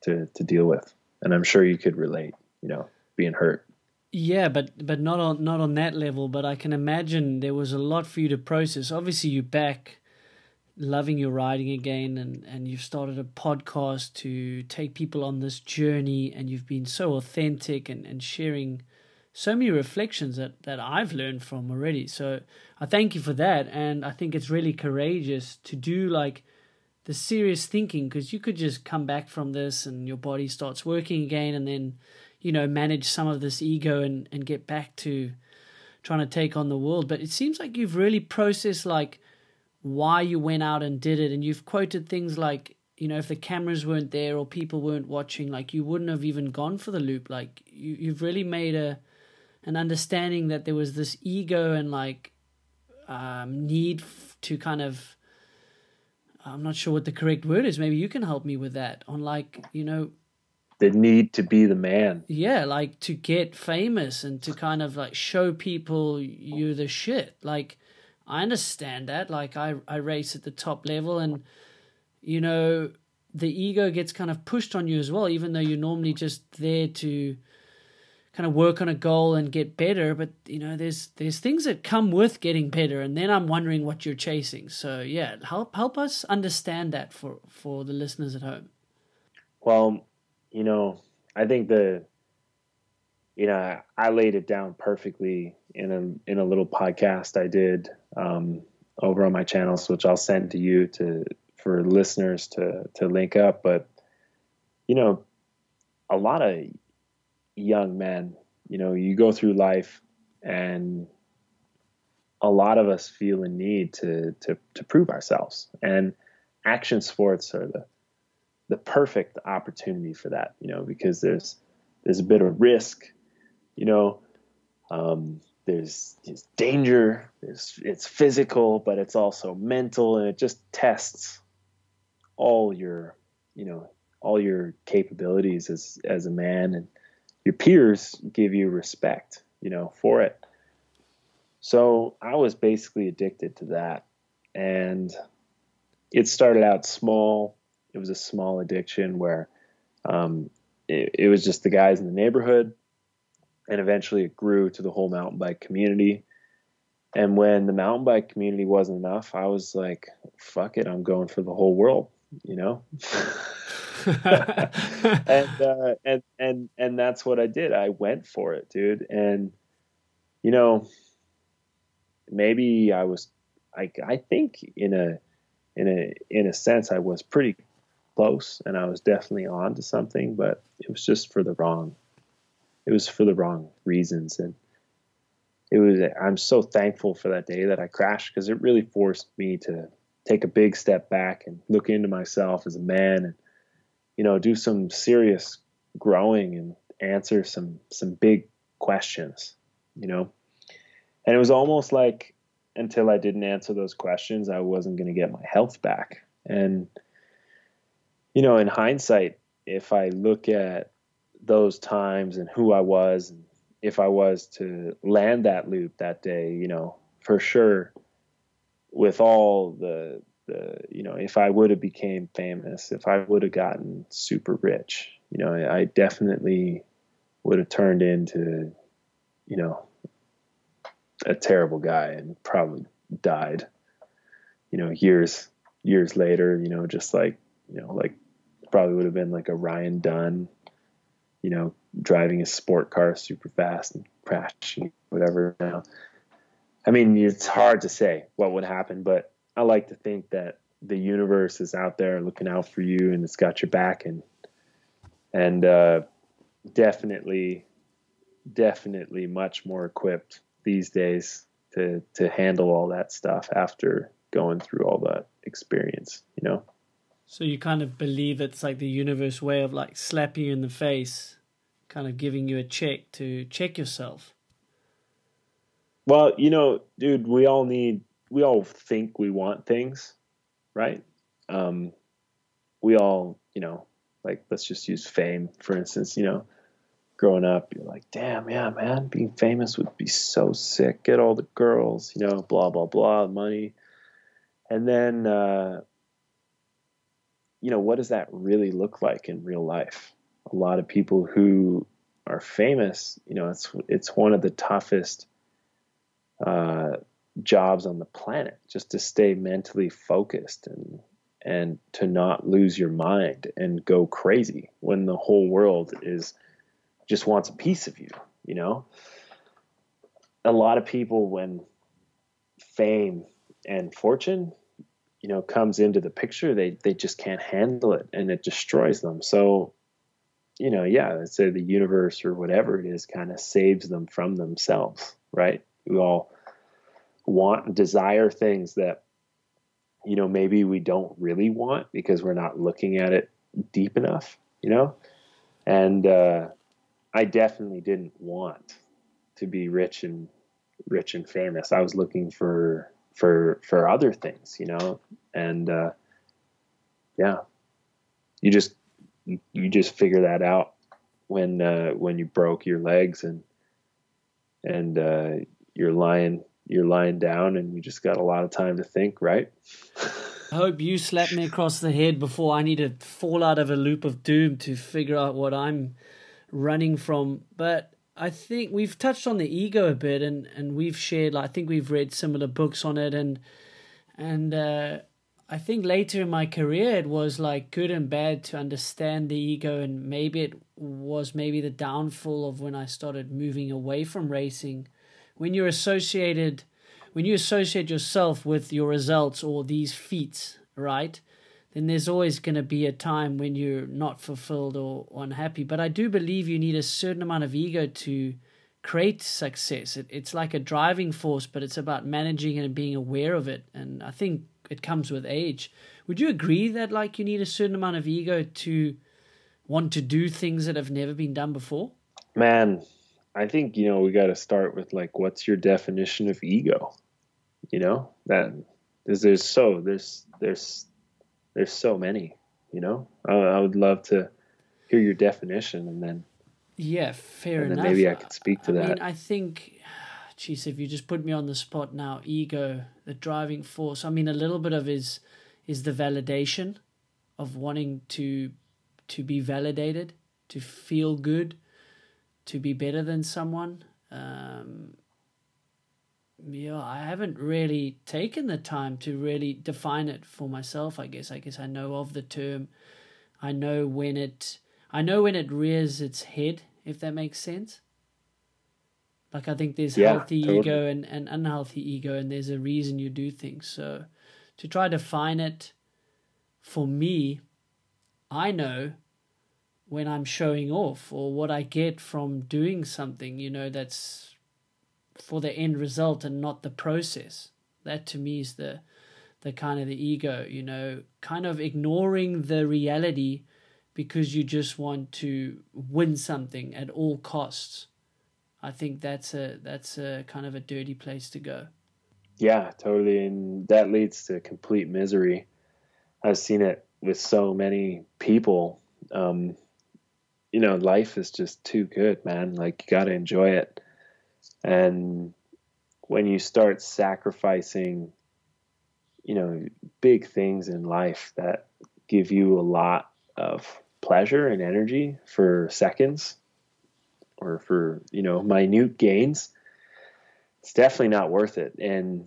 to to deal with, and I'm sure you could relate. You know, being hurt. Yeah, but but not on not on that level. But I can imagine there was a lot for you to process. Obviously, you're back loving your riding again and, and you've started a podcast to take people on this journey and you've been so authentic and, and sharing so many reflections that, that I've learned from already. So I thank you for that. And I think it's really courageous to do like the serious thinking because you could just come back from this and your body starts working again and then, you know, manage some of this ego and, and get back to trying to take on the world. But it seems like you've really processed like why you went out and did it. And you've quoted things like you know if the cameras weren't there or people weren't watching like you wouldn't have even gone for the loop. Like you, you've really made a an understanding that there was this ego and like um, need to kind of i'm not sure what the correct word is. Maybe you can help me with that on like you know the need to be the man yeah like to get famous and to kind of like show people you're the shit like I understand that. Like I, I race at the top level and you know, the ego gets kind of pushed on you as well, even though you're normally just there to kind of work on a goal and get better. But you know, there's there's things that come with getting better, and then I'm wondering what you're chasing. So yeah, help help us understand that for for the listeners at home. Well, you know, I think the you know I laid it down perfectly in a in a little podcast I did um, over on my channels, which I'll send to you to for listeners to to link up. But you know, a lot of young men, you know, you go through life and a lot of us feel a need to to to prove ourselves and action sports are the the perfect opportunity for that you know because there's there's a bit of risk you know um, there's, there's danger there's it's physical but it's also mental and it just tests all your you know all your capabilities as as a man and your peers give you respect you know for it. So i was basically addicted to that and it started out small it was a small addiction where um, it, it was just the guys in the neighborhood and eventually it grew to the whole mountain bike community. and when the mountain bike community wasn't enough, I was like, fuck it, I'm going for the whole world, you know? and, uh, and, and, and that's what I did. I went for it, dude. And, you know, maybe I was, I, I think in a, in a, in a sense, I was pretty close and I was definitely on to something, but it was just for the wrong, it was for the wrong reasons. And, it was i'm so thankful for that day that i crashed because it really forced me to take a big step back and look into myself as a man and you know do some serious growing and answer some some big questions you know and it was almost like until i didn't answer those questions i wasn't going to get my health back and you know in hindsight if i look at those times and who i was and if I was to land that loop that day, you know, for sure, with all the the you know, if I would have became famous, if I would have gotten super rich, you know, I, I definitely would have turned into, you know, a terrible guy and probably died, you know, years years later, you know, just like you know, like probably would have been like a Ryan Dunn, you know, driving a sport car super fast and crashing, whatever. Now, I mean, it's hard to say what would happen, but I like to think that the universe is out there looking out for you and it's got your back and and uh, definitely, definitely much more equipped these days to to handle all that stuff after going through all that experience. You know. So you kind of believe it's like the universe way of like slapping you in the face kind of giving you a check to check yourself? Well, you know, dude, we all need, we all think we want things, right? Um, we all, you know, like let's just use fame for instance. You know, growing up, you're like, damn, yeah, man, being famous would be so sick. Get all the girls, you know, blah blah blah, money, and then, uh, you know, what does that really look like in real life? a lot of people who are famous, you know, it's it's one of the toughest uh, jobs on the planet, just to stay mentally focused and and to not lose your mind and go crazy when the whole world is just wants a piece of you, you know. A lot of people when fame and fortune you know comes into the picture they they just can't handle it and it destroys them so you know, yeah, let's say the universe or whatever it is kind of saves them from themselves, right? We all want and desire things that, you know, maybe we don't really want because we're not looking at it deep enough, you know? And uh, I definitely didn't want to be rich and rich and famous. I was looking for for for other things, you know, and uh, yeah, you just you, just figure that out when uh, when you broke your legs and and uh, you're lying you're lying down and you just got a lot of time to think, right? I hope you slapped me across the head before I need to fall out of a loop of doom to figure out what I'm running from. But I think we've touched on the ego a bit, and and we've shared. Like, I think we've read similar books on it, and and uh, I think later in my career it was like good and bad to understand the ego and maybe it was maybe the downfall of when I started moving away from racing. When you're associated when you associate yourself with your results or these feats, right? Then there's always going to be a time when you're not fulfilled or unhappy. But I do believe you need a certain amount of ego to create success. It, it's like a driving force, but it's about managing and being aware of it. And I think it comes with age. Would you agree that like you need a certain amount of ego to want to do things that have never been done before? Man, I think you know we got to start with like what's your definition of ego? You know that there's there's so there's there's there's so many. You know, I, I would love to hear your definition and then yeah, fair and enough. Maybe I could speak to I that. Mean, I think geez, if you just put me on the spot now, ego, the driving force. I mean, a little bit of is is the validation of wanting to to be validated, to feel good, to be better than someone. Um, yeah, I haven't really taken the time to really define it for myself. I guess. I guess I know of the term. I know when it. I know when it rears its head. If that makes sense. Like I think there's Yeah, healthy totally. ego and, and unhealthy ego, and there's a reason you do things. So, to try to define it, for me, I know when I'm showing off or what I get from doing something, you know, that's for the end result and not the process. That to me is the the kind of the ego, you know, kind of ignoring the reality because you just want to win something at all costs. I think that's a that's a kind of a dirty place to go. Yeah, totally. And that leads to complete misery. I've seen it with so many people. Um, you know, life is just too good, man. Like, you got to enjoy it. And when you start sacrificing, you know, big things in life that give you a lot of pleasure and energy for seconds or for, you know, minute gains, it's definitely not worth it. And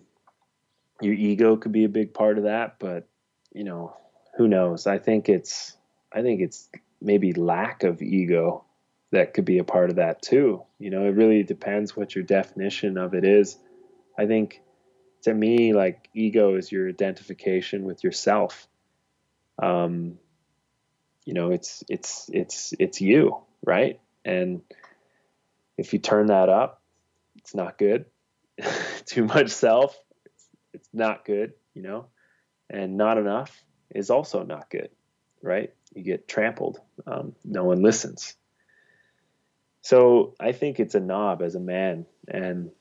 your ego could be a big part of that, but you know, who knows? I think it's I think it's maybe lack of ego that could be a part of that too. You know, it really depends what your definition of it is. I think to me, like ego is your identification with yourself. Um, you know, it's it's it's it's you, right? And if you turn that up, it's not good. Too much self, it's, it's not good, you know, and not enough is also not good, right? You get trampled. Um, no one listens. So I think it's a knob as a man, and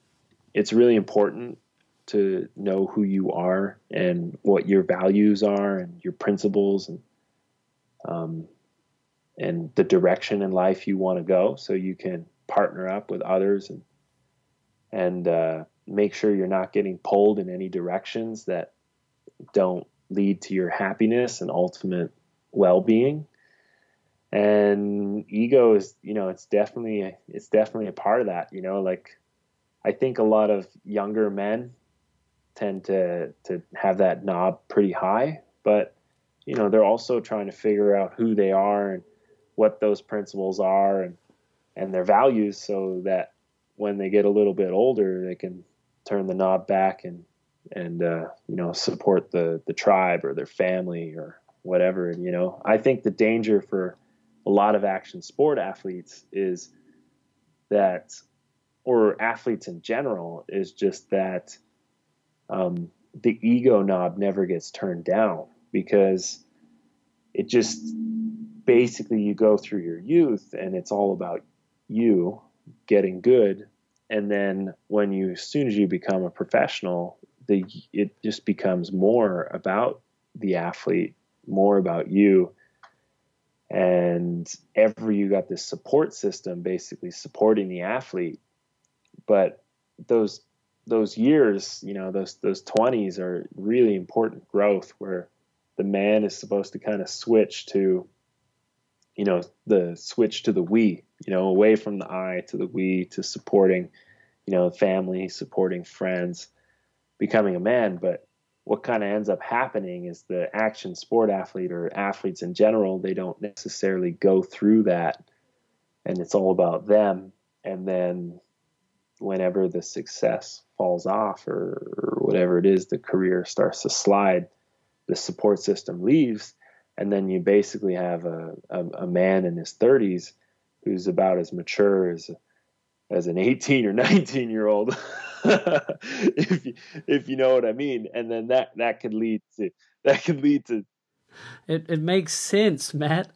it's really important to know who you are and what your values are and your principles and um, and the direction in life you want to go, so you can partner up with others and and uh, make sure you're not getting pulled in any directions that don't lead to your happiness and ultimate well-being and ego is you know it's definitely it's definitely a part of that you know like i think a lot of younger men tend to to have that knob pretty high but you know they're also trying to figure out who they are and what those principles are and and their values so that when they get a little bit older they can turn the knob back and and uh, you know support the the tribe or their family or whatever. And you know i think the danger for a lot of action sport athletes is that or athletes in general is just that um, the ego knob never gets turned down because it just basically you go through your youth and it's all about you getting good. And then when you as soon as you become a professional the it just becomes more about the athlete more about you and ever you got this support system basically supporting the athlete but those those years you know those those 20s are really important growth where the man is supposed to kind of switch to you know the switch to the we you know away from the i to the we to supporting you know family supporting friends becoming a man. But what kind of ends up happening is the action sport athlete or athletes in general they don't necessarily go through that and it's all about them. And then whenever the success falls off or, or whatever it is the career starts to slide the support system leaves and then you basically have a, a, a man in his 30s who's about as mature as as an 18 or 19 year old if you, if you know what I mean and then that that could lead to that could lead to It it makes sense, Matt.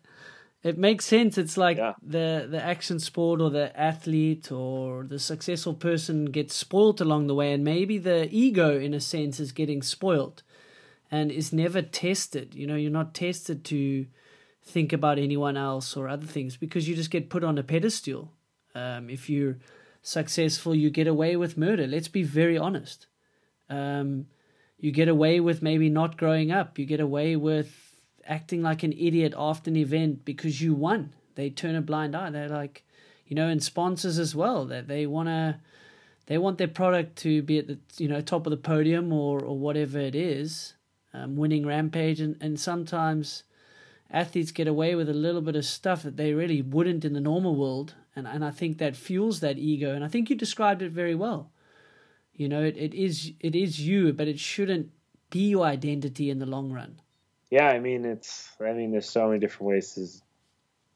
It makes sense. It's like Yeah. the the action sport or the athlete or the successful person gets spoilt along the way, and maybe the ego, in a sense, is getting spoilt and is never tested. You know, you're not tested to think about anyone else or other things because you just get put on a pedestal. Um, if you're successful, you get away with murder. Let's be very honest. Um, you get away with maybe not growing up. You get away with acting like an idiot after an event because you won. They turn a blind eye. They're like, you know, and sponsors as well that they want to they want their product to be at the you know top of the podium or or whatever it is, um, winning rampage, and and sometimes athletes get away with a little bit of stuff that they really wouldn't in the normal world, and and I think that fuels that ego, and I think you described it very well. You know, it, it is it is you, but it shouldn't be your identity in the long run. Yeah, I mean it's I mean there's so many different ways to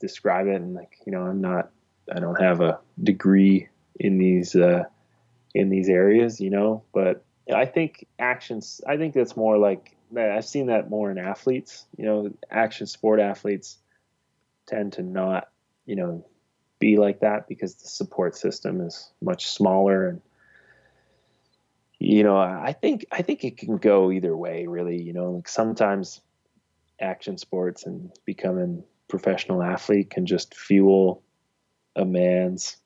describe it, and like you know I'm not I don't have a degree in these uh, in these areas, you know, but I think actions. I think that's more like I've seen that more in athletes. You know, action sport athletes tend to not, you know, be like that because the support system is much smaller and you know i think i think it can go either way really you know like sometimes action sports and becoming professional athlete can just fuel a man's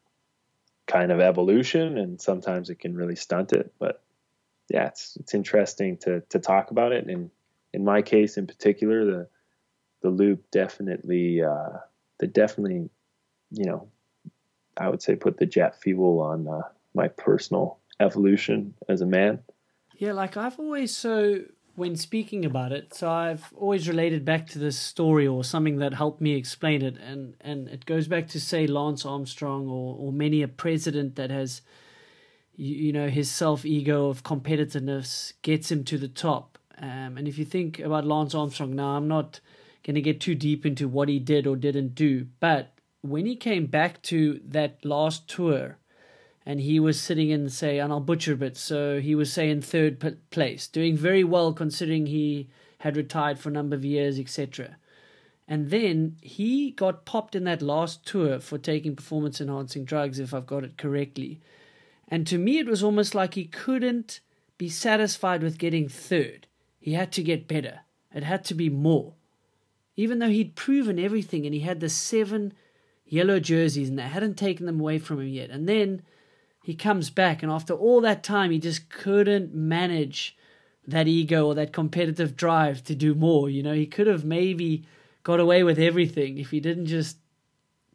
kind of evolution and sometimes it can really stunt it. But yeah it's it's interesting to to talk about it. And in my case in particular the the loop definitely uh the definitely you know i would say put the jet fuel on uh, my personal evolution as a man yeah like i've always so when speaking about it, so I've always related back to this story or something that helped me explain it, and and it goes back to say Lance Armstrong or or many a president that has, you, you know, his self ego of competitiveness gets him to the top. Um, and if you think about Lance Armstrong now, I'm not going to get too deep into what he did or didn't do, but when he came back to that last tour and he was sitting in say and I'll butcher a bit so he was say in third p- place doing very well considering he had retired for a number of years etc and then he got popped in that last tour for taking performance enhancing drugs if I've got it correctly. And to me it was almost like he couldn't be satisfied with getting third. He had to get better. It had to be more. Even though he'd proven everything and he had the seven yellow jerseys and they hadn't taken them away from him yet and then he comes back, and after all that time, he just couldn't manage that ego or that competitive drive to do more. You know, he could have maybe got away with everything if he didn't just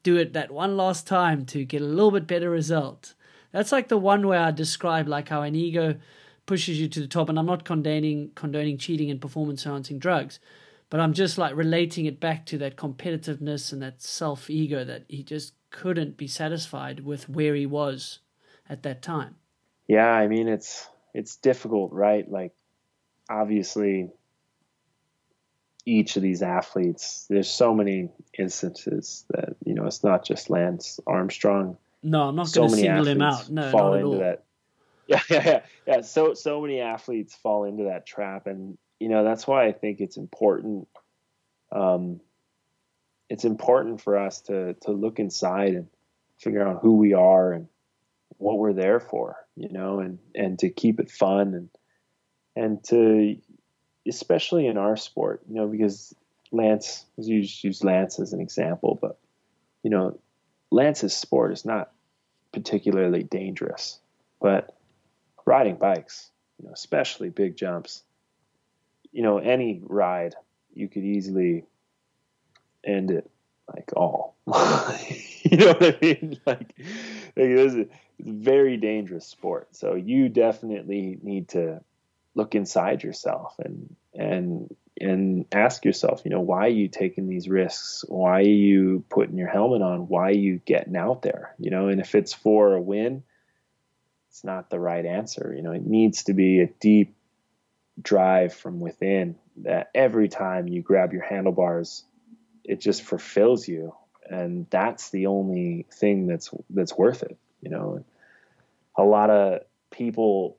do it that one last time to get a little bit better result. That's like the one way I describe like how an ego pushes you to the top. And I'm not condoning condoning cheating and performance enhancing drugs, but I'm just like relating it back to that competitiveness and that self ego that he just couldn't be satisfied with where he was at that time. Yeah, I mean it's it's difficult, right? Like obviously each of these athletes, there's so many instances that, you know, it's not just Lance Armstrong. No, I'm not so going to single him out. No, fall into all. that. Yeah, yeah, yeah, yeah. So so many athletes fall into that trap and you know, that's why I think it's important um it's important for us to to look inside and figure out who we are and what we're there for, you know, and and to keep it fun and and to especially in our sport, you know, because Lance, you use Lance as an example, but you know, Lance's sport is not particularly dangerous, but riding bikes, you know, especially big jumps, you know, any ride you could easily end it like all. you know what I mean? Like, like this is, a very dangerous sport. So you definitely need to look inside yourself and and and ask yourself, you know, why are you taking these risks? Why are you putting your helmet on? Why are you getting out there? You know, and if it's for a win, it's not the right answer. You know, it needs to be a deep drive from within that every time you grab your handlebars, it just fulfills you. And that's the only thing that's that's worth it, you know a lot of people,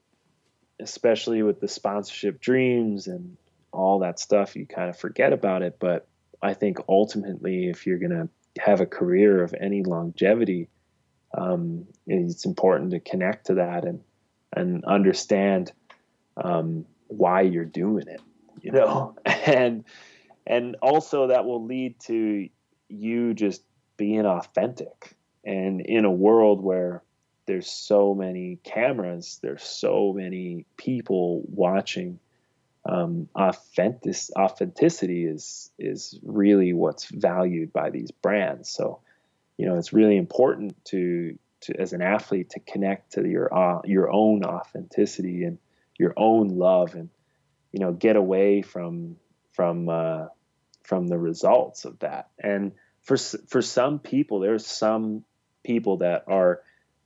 especially with the sponsorship dreams and all that stuff, you kind of forget about it. But I think ultimately, if you're to have a career of any longevity, um, it's important to connect to that and and understand um, why you're doing it, you know, and and also that will lead to you just being authentic. And in a world where there's so many cameras, there's so many people watching. Um, authentic, authenticity is is really what's valued by these brands. So, you know, it's really important to to, as an athlete to connect to your uh, your own authenticity and your own love and you know get away from from uh, from the results of that. And for for some people there's some people that are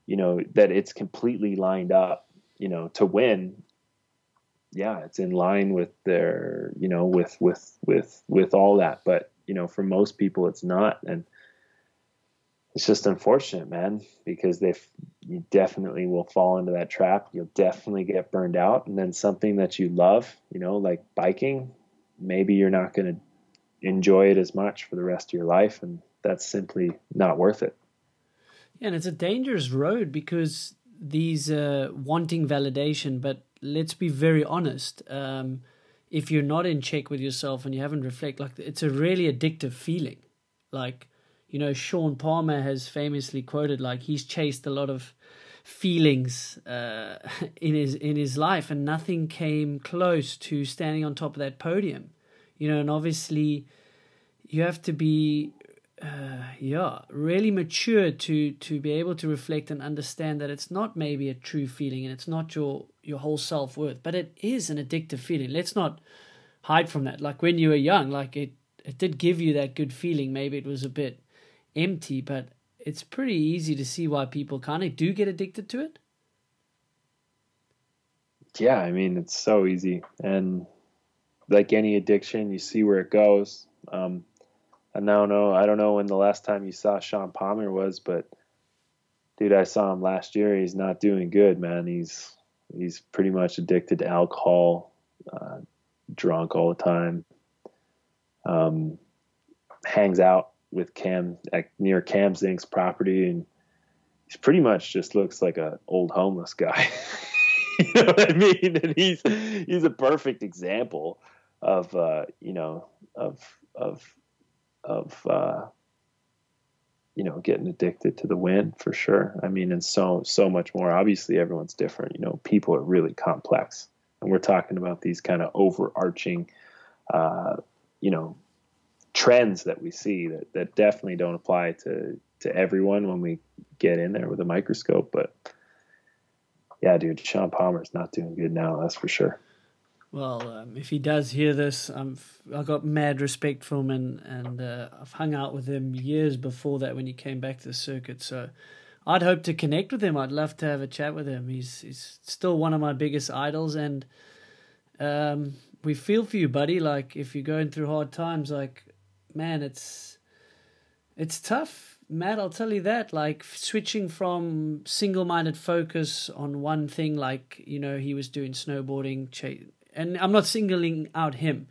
you know that it's completely lined up you know to win. Yeah it's in line with their you know with with with with all that. But you know for most people it's not. And it's just unfortunate man because they you definitely will fall into that trap you'll definitely get burned out and then something that you love you know like biking maybe you're not going to enjoy it as much for the rest of your life and that's simply not worth it yeah, and it's a dangerous road because these uh, wanting validation, but let's be very honest. Um, if you're not in check with yourself and you haven't reflect, like it's a really addictive feeling. Like, you know, Shaun Palmer has famously quoted like he's chased a lot of feelings uh, in his in his life, and nothing came close to standing on top of that podium. You know, and obviously you have to be uh, yeah, really mature to to be able to reflect and understand that it's not maybe a true feeling and it's not your your whole self worth, but it is an addictive feeling. Let's not hide from that. Like when you were young, like it it did give you that good feeling. Maybe it was a bit empty, but it's pretty easy to see why people kind of do get addicted to it. Yeah, I mean it's so easy, and like any addiction, you see where it goes. Um, I now know I don't know when the last time you saw Shaun Palmer was, but dude, I saw him last year. He's not doing good, man. He's he's pretty much addicted to alcohol, uh, drunk all the time. Um, hangs out with Cam at, near Cam Zink's property, and he's pretty much just looks like an old homeless guy. you know what I mean? And he's he's a perfect example of uh, you know of of of uh, you know getting addicted to the wind for sure. I mean, and so so much more. Obviously, everyone's different. You know, people are really complex, and we're talking about these kind of overarching, uh, you know, trends that we see that that definitely don't apply to to everyone when we get in there with a microscope. But yeah, dude, Shaun Palmer's not doing good now. That's for sure. Well, um, if he does hear this, I'm I got mad respect for him, and and uh, I've hung out with him years before that when he came back to the circuit. So I'd hope to connect with him. I'd love to have a chat with him. He's he's still one of my biggest idols, and um, we feel for you, buddy. Like if you're going through hard times, like man, it's it's tough. Matt, I'll tell you that. Like switching from single-minded focus on one thing, like you know he was doing snowboarding, and I'm not singling out him,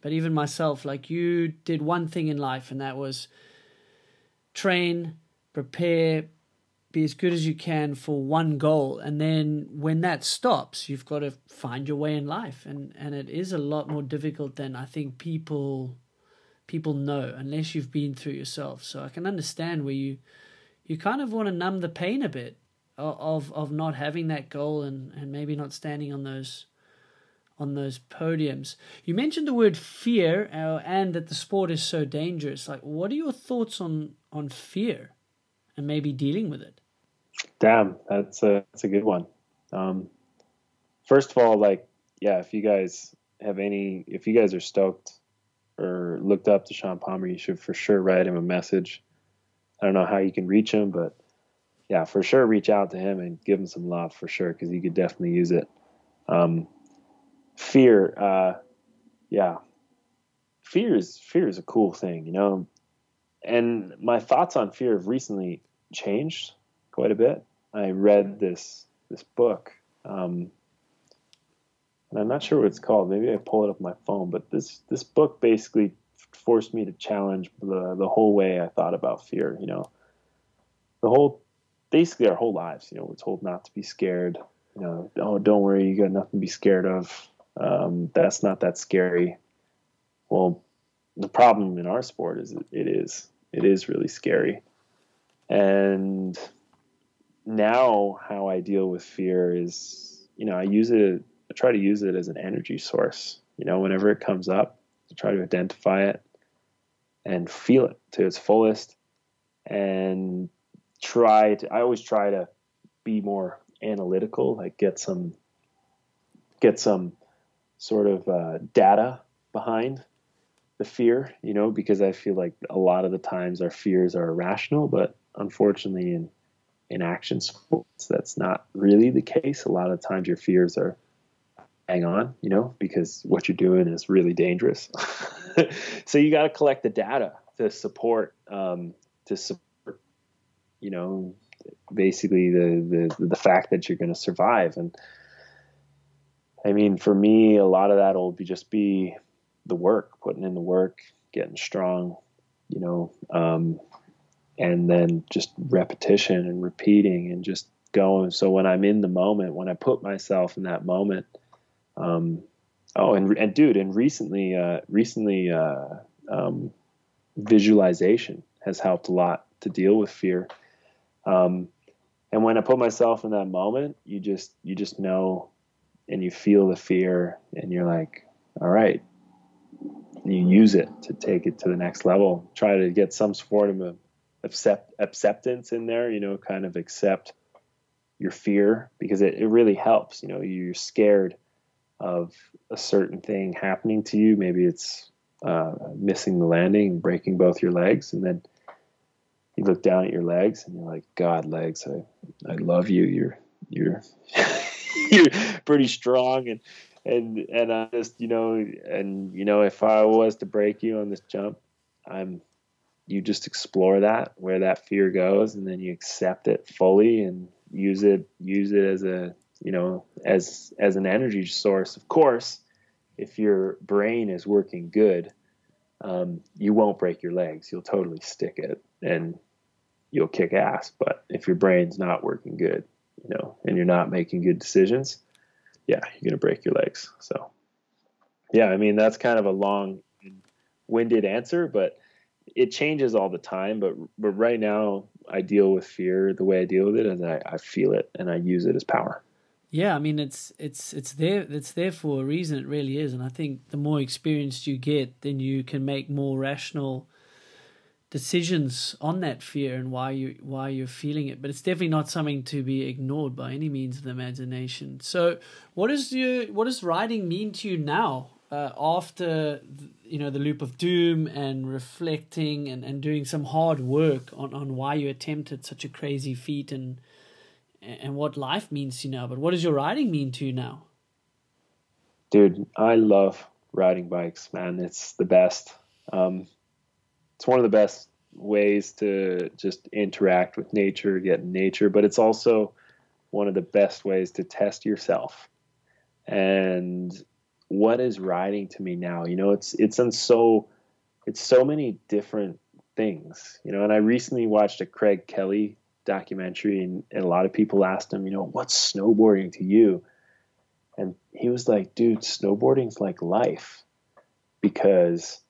but even myself, like you did one thing in life, and that was train, prepare, be as good as you can for one goal. And then when that stops, you've got to find your way in life. And, and it is a lot more difficult than I think people people know unless you've been through yourself. So I can understand where you you kind of want to numb the pain a bit of of not having that goal and, and maybe not standing on those on those podiums. You mentioned the word fear uh, and that the sport is so dangerous. Like, what are your thoughts on on fear and maybe dealing with it? Damn, that's a that's a good one. Um, first of all, like, yeah, if you guys have any, if you guys are stoked or looked up to Shaun Palmer, you should for sure write him a message. I don't know how you can reach him, but yeah, for sure, reach out to him and give him some love for sure because he could definitely use it. Um, fear, uh, yeah, fear is fear is a cool thing, you know. And my thoughts on fear have recently changed quite a bit. I read this this book, um, and I'm not sure what it's called. Maybe I pull it up my phone. But this this book basically forced me to challenge the the whole way I thought about fear. You know, the whole basically our whole lives. You know, we're told not to be scared. You know, oh, don't worry, you got nothing to be scared of um, that's not that scary. Well, the problem in our sport is it is it is really scary, and now how I deal with fear is you know I use it I try to use it as an energy source. You know, whenever it comes up, to try to identify it and feel it to its fullest, and try to. I always try to be more analytical, like get some get some sort of uh, data behind the fear, you know, because I feel like a lot of the times our fears are irrational, but unfortunately in in action sports that's not really the case. A lot of times your fears are hang on, you know, because what you're doing is really dangerous. so you got to collect the data to support um, to support, you know, basically the the the fact that you're going to survive. And I mean, for me, a lot of that will be just be the work, putting in the work, getting strong, you know, um, and then just repetition and repeating and just going. So when I'm in the moment, when I put myself in that moment, um, oh, and and dude, and recently, uh, recently, uh, um, visualization has helped a lot to deal with fear. Um, and when I put myself in that moment, you just you just know, and you feel the fear, and you're like, all right, you use it to take it to the next level. Try to get some sort of accept, acceptance in there, you know, kind of accept your fear because it, it really helps. You know, you're scared of a certain thing happening to you. Maybe it's uh, missing the landing, breaking both your legs, and then you look down at your legs and you're like, God, legs, I, I love you. You're, you're, you're pretty strong and and and I just you know and you know if I was to break you on this jump, I'm you just explore that where that fear goes and then you accept it fully and use it use it as a you know as as an energy source. Of course, if your brain is working good, um, you won't break your legs. You'll totally stick it and you'll kick ass. But if your brain's not working good, you know, and you're not making good decisions, yeah, you're gonna break your legs. So, yeah, I mean that's kind of a long-winded answer, but it changes all the time. But but right now, I deal with fear the way I deal with it, and I, I feel it and I use it as power. Yeah, I mean it's it's it's there it's there for a reason. It really is, and I think the more experienced you get, then you can make more rational decisions on that fear and why you why you're feeling it. But it's definitely not something to be ignored by any means of the imagination. So, what is your what does writing mean to you now? Uh, after you know the loop of doom and reflecting and, and doing some hard work on, on why you attempted such a crazy feat and and what life means to you now but what does your riding mean to you now dude i love riding bikes man it's the best um, it's one of the best ways to just interact with nature, get in nature, but it's also one of the best ways to test yourself. And what is riding to me now? You know, it's it's in so it's so many different things. You know, and I recently watched a Craig Kelly documentary and, and a lot of people asked him, you know, what's snowboarding to you? And he was like, dude, snowboarding's like life because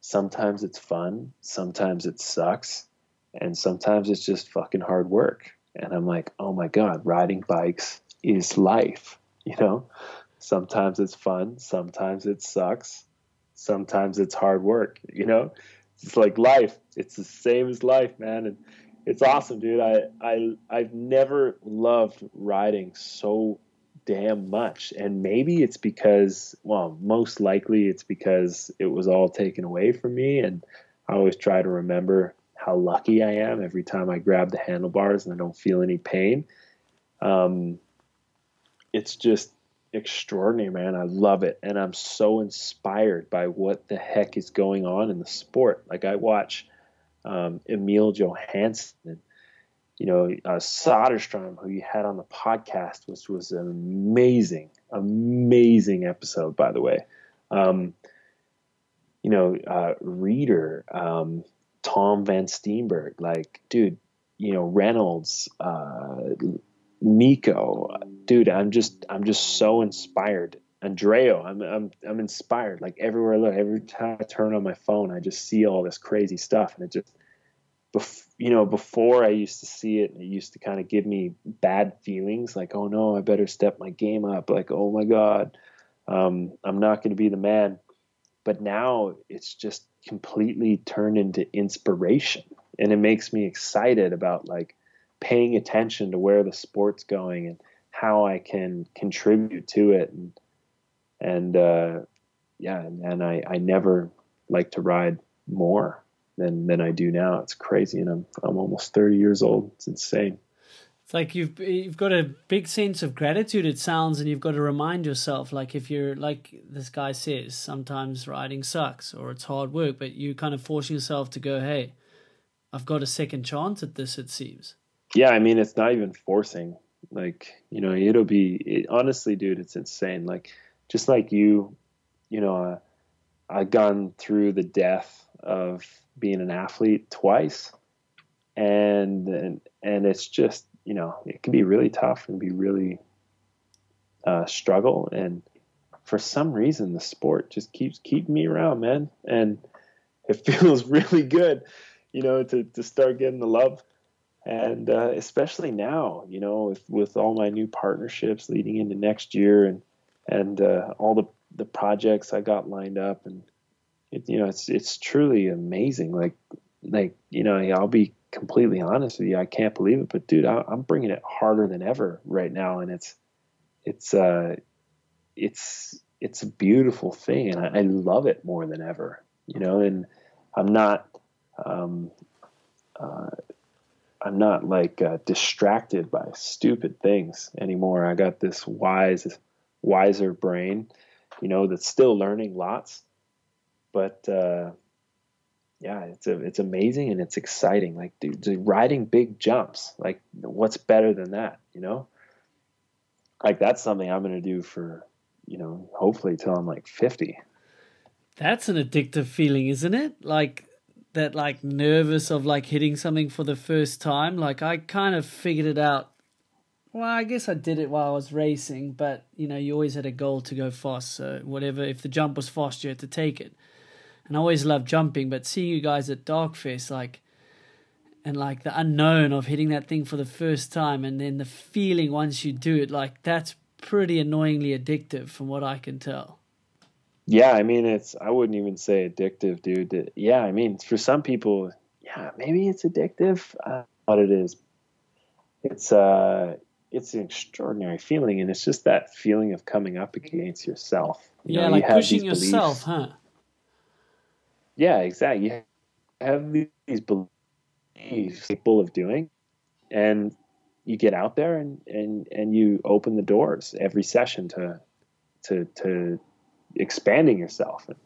sometimes it's fun, sometimes it sucks, and sometimes it's just fucking hard work. And I'm like, oh my God, riding bikes is life, you know? Sometimes it's fun, sometimes it sucks, sometimes it's hard work, you know? It's like life. It's the same as life, man. And it's awesome, dude. I, I I've never loved riding so damn much. And maybe it's because, well, most likely it's because it was all taken away from me. And I always try to remember how lucky I am every time I grab the handlebars and I don't feel any pain. Um, it's just extraordinary, man. I love it. And I'm so inspired by what the heck is going on in the sport. Like I watch um, Emil Johansson you know, uh, Soderstrom, who you had on the podcast, which was an amazing, amazing episode, by the way. Um, you know, uh, Rheeder, um, Tom Van Steenbergen, like, dude, you know, Reynolds, uh, Nico, dude, I'm just, I'm just so inspired. Andreu, I'm, I'm, I'm inspired. Like everywhere I look, every time I turn on my phone, I just see all this crazy stuff, and it just, bef- you know, before I used to see it, it used to kind of give me bad feelings, like, oh no, I better step my game up. Like, oh my god, um, I'm not going to be the man. But now it's just completely turned into inspiration, and it makes me excited about like paying attention to where the sport's going and how I can contribute to it and and uh, yeah and I, I never like to ride more than than I do now. It's crazy. And I'm I'm almost 30 years old. It's insane. It's like you've you've got a big sense of gratitude it sounds and you've got to remind yourself like if you're like this guy says sometimes riding sucks or it's hard work but you kind of force yourself to go hey I've got a second chance at this it seems. Yeah I mean it's not even forcing. Like you know it'll be it, honestly dude it's insane. Like just like you you know uh, I've gone through the death of being an athlete twice. And and and it's just you know it can be really tough and be really uh, struggle. And for some reason the sport just keeps keeping me around man. And it feels really good you know to, to start getting the love. And uh, especially now you know with, with all my new partnerships leading into next year and and uh, all the the projects I got lined up and it, you know it's it's truly amazing like like you know I'll be completely honest with you I can't believe it but dude I, I'm bringing it harder than ever right now and it's it's uh it's it's a beautiful thing and I, I love it more than ever you know and I'm not um uh I'm not like uh, distracted by stupid things anymore. I got this wise, wiser brain, you know, that's still learning lots, but uh, yeah, it's a, it's amazing and it's exciting. Like dude, riding big jumps, like what's better than that, you know? Like that's something I'm gonna do for, you know, hopefully till I'm like 50. That's an addictive feeling, isn't it? Like that like nervous of like hitting something for the first time. Like I kind of figured it out. Well, I guess I did it while I was racing, but you know, you always had a goal to go fast. So whatever, if the jump was fast, you had to take it. And I always loved jumping, but seeing you guys at Darkfest, like, and like the unknown of hitting that thing for the first time, and then the feeling once you do it, like that's pretty annoyingly addictive, from what I can tell. Yeah, I mean, it's, I wouldn't even say addictive, dude. Yeah, I mean, for some people, yeah, maybe it's addictive. I don't know what it is. It's, uh, it's an extraordinary feeling, and it's just that feeling of coming up against yourself. You yeah, know, like you pushing yourself, beliefs. huh? Yeah, exactly. You have these beliefs capable of doing, and you get out there and, and, and you open the doors every session to to to expanding yourself and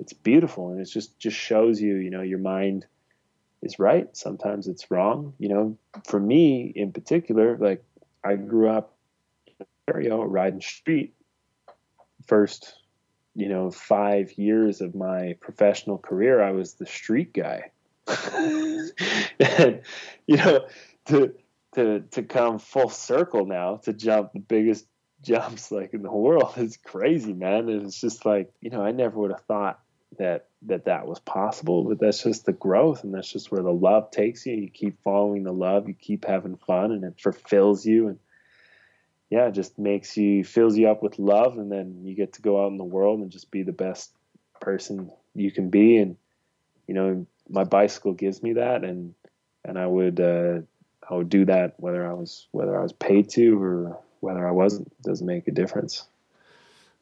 it's beautiful and it just just shows you you know your mind is right sometimes it's wrong you know for me in particular like i grew up in ontario riding street first you know five years of my professional career i was the street guy and you know to to to come full circle now to jump the biggest jumps like in the world is crazy, man. And it's just like, you know, I never would have thought that that that was possible, but that's just the growth and that's just where the love takes you. You keep following the love, you keep having fun and it fulfills you and yeah, it just makes you fills you up with love and then you get to go out in the world and just be the best person you can be and you know, my bicycle gives me that and and I would uh I would do that whether I was whether I was paid to or whether I wasn't doesn't make a difference.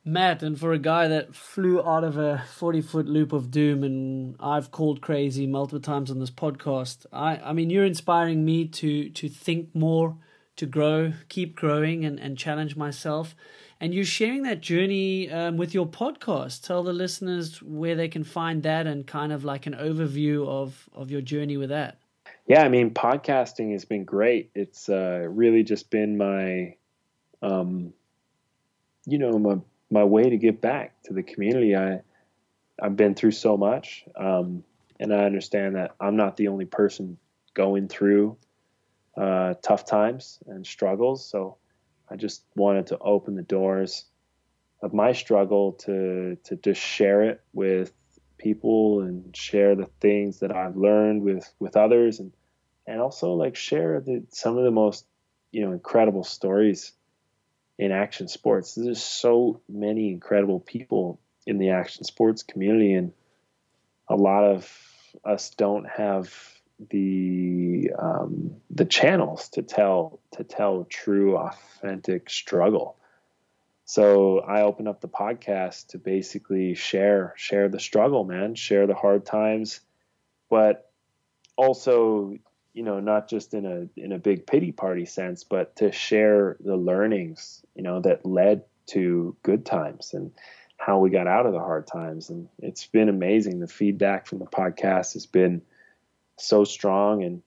Matt, and for a guy that flew out of a 40 foot loop of doom, and I've called crazy multiple times on this podcast, I, I mean, you're inspiring me to, to think more, to grow, keep growing, and, and challenge myself. And you're sharing that journey um, with your podcast. Tell the listeners where they can find that and kind of like an overview of, of your journey with that. Yeah, I mean, podcasting has been great. It's uh, really just been my um, you know, my my way to give back to the community. I I've been through so much, um, and I understand that I'm not the only person going through uh, tough times and struggles. So I just wanted to open the doors of my struggle to to just share it with people and share the things that I've learned with with others and and also like share the, some of the most you know incredible stories in action sports. There's so many incredible people in the action sports community, and a lot of us don't have the um, the channels to tell to tell true authentic struggle. So I open up the podcast to basically share share the struggle, man, share the hard times, but also you know not just in a in a big pity party sense, but to share the learnings you know that led to good times and how we got out of the hard times. And it's been amazing. The feedback from the podcast has been so strong and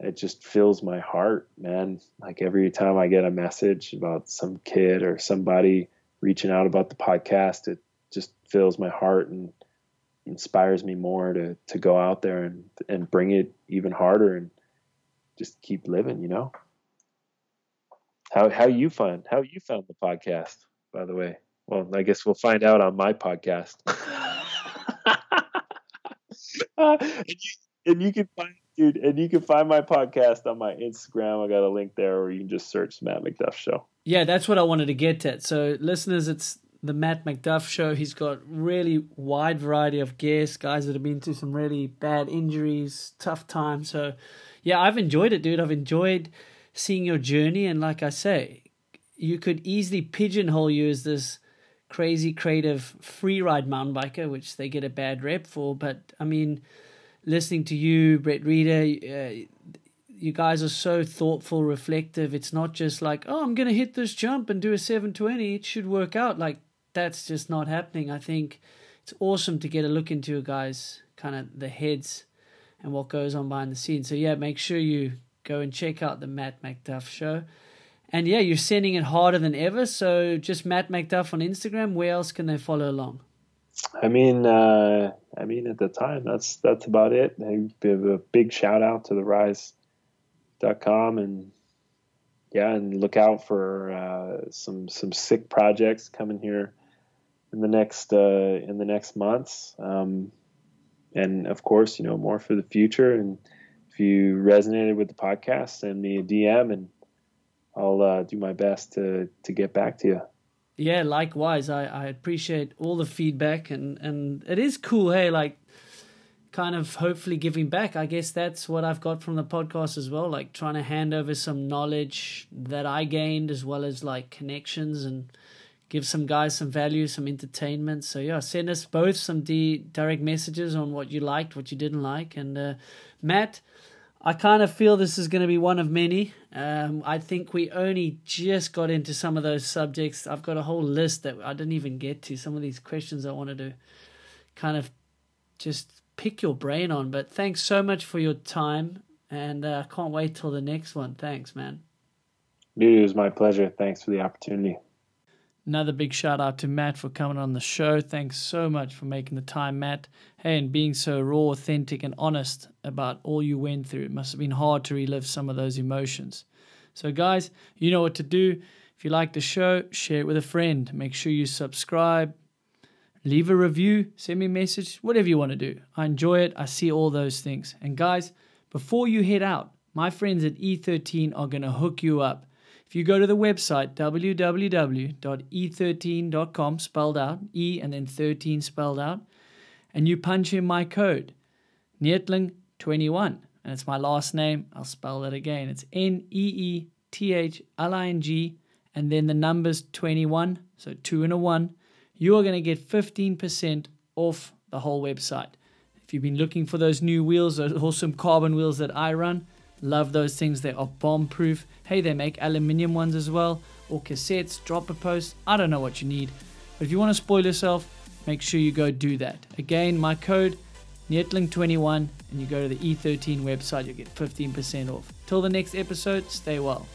it just fills my heart, man. Like every time I get a message about some kid or somebody reaching out about the podcast, it just fills my heart and inspires me more to to go out there and and bring it even harder and just keep living, you know. How how you find how you found the podcast, by the way? Well, I guess we'll find out on my podcast. uh, and, you, can find dude, and you can find my podcast on my Instagram. I got a link there, or you can just search Matt Macduff Show. Yeah, that's what I wanted to get at. So, listeners, it's the Matt Macduff Show. He's got really wide variety of guests, guys that have been through some really bad injuries, tough times. So, yeah, I've enjoyed it, dude. I've enjoyed seeing your journey, and like I say, you could easily pigeonhole you as this crazy creative free ride mountain biker, which they get a bad rep for. But I mean, listening to you, Brett Rheeder, uh, you guys are so thoughtful, reflective. It's not just like, oh, I'm going to hit this jump and do a 720. It should work out. Like, that's just not happening. I think it's awesome to get a look into a guy's kind of the heads and what goes on behind the scenes. So, yeah, make sure you go and check out the Matt Macduff show. And yeah, you're sending it harder than ever. So just Matt Macduff on Instagram. Where else can they follow along? I mean, uh, I mean, at the time, that's that's about it. I give a big shout out to the rise.com and yeah, and look out for uh, some some sick projects coming here in the next uh, in the next months. Um, and of course, you know, more for the future. And if you resonated with the podcast, send me a DM and I'll uh, do my best to to get back to you. Yeah, likewise. I, I appreciate all the feedback and, and it is cool, hey, like kind of hopefully giving back. I guess that's what I've got from the podcast as well, like trying to hand over some knowledge that I gained as well as like connections and give some guys some value, some entertainment. So yeah, send us both some d- direct messages on what you liked, what you didn't like. And uh, Matt, I kind of feel this is going to be one of many. Um, I think we only just got into some of those subjects. I've got a whole list that I didn't even get to. Some of these questions I wanted to kind of just pick your brain on. But thanks so much for your time, and uh, I can't wait till the next one. Thanks, man. Dude, it was my pleasure. Thanks for the opportunity. Another big shout out to Matt for coming on the show. Thanks so much for making the time, Matt. Hey, and being so raw, authentic, and honest about all you went through. It must have been hard to relive some of those emotions. So, guys, you know what to do. If you like the show, share it with a friend. Make sure you subscribe, leave a review, send me a message, whatever you want to do. I enjoy it. I see all those things. And, guys, before you head out, my friends at E13 are going to hook you up if you go to the website www.e13.com, spelled out, E and then 13 spelled out, and you punch in my code, Neethling21, and it's my last name, I'll spell that again. It's N E E T H L I N G, and then the numbers 21, so two and a one. You are going to get 15% off the whole website. If you've been looking for those new wheels, those awesome carbon wheels that I run, Love those things. They are bomb proof. Hey, they make aluminium ones as well, or cassettes, dropper posts. I don't know what you need. But if you want to spoil yourself, make sure you go do that. Again, my code, Neethling21, and you go to the E13 website, you'll get 15% off. Till the next episode, stay well.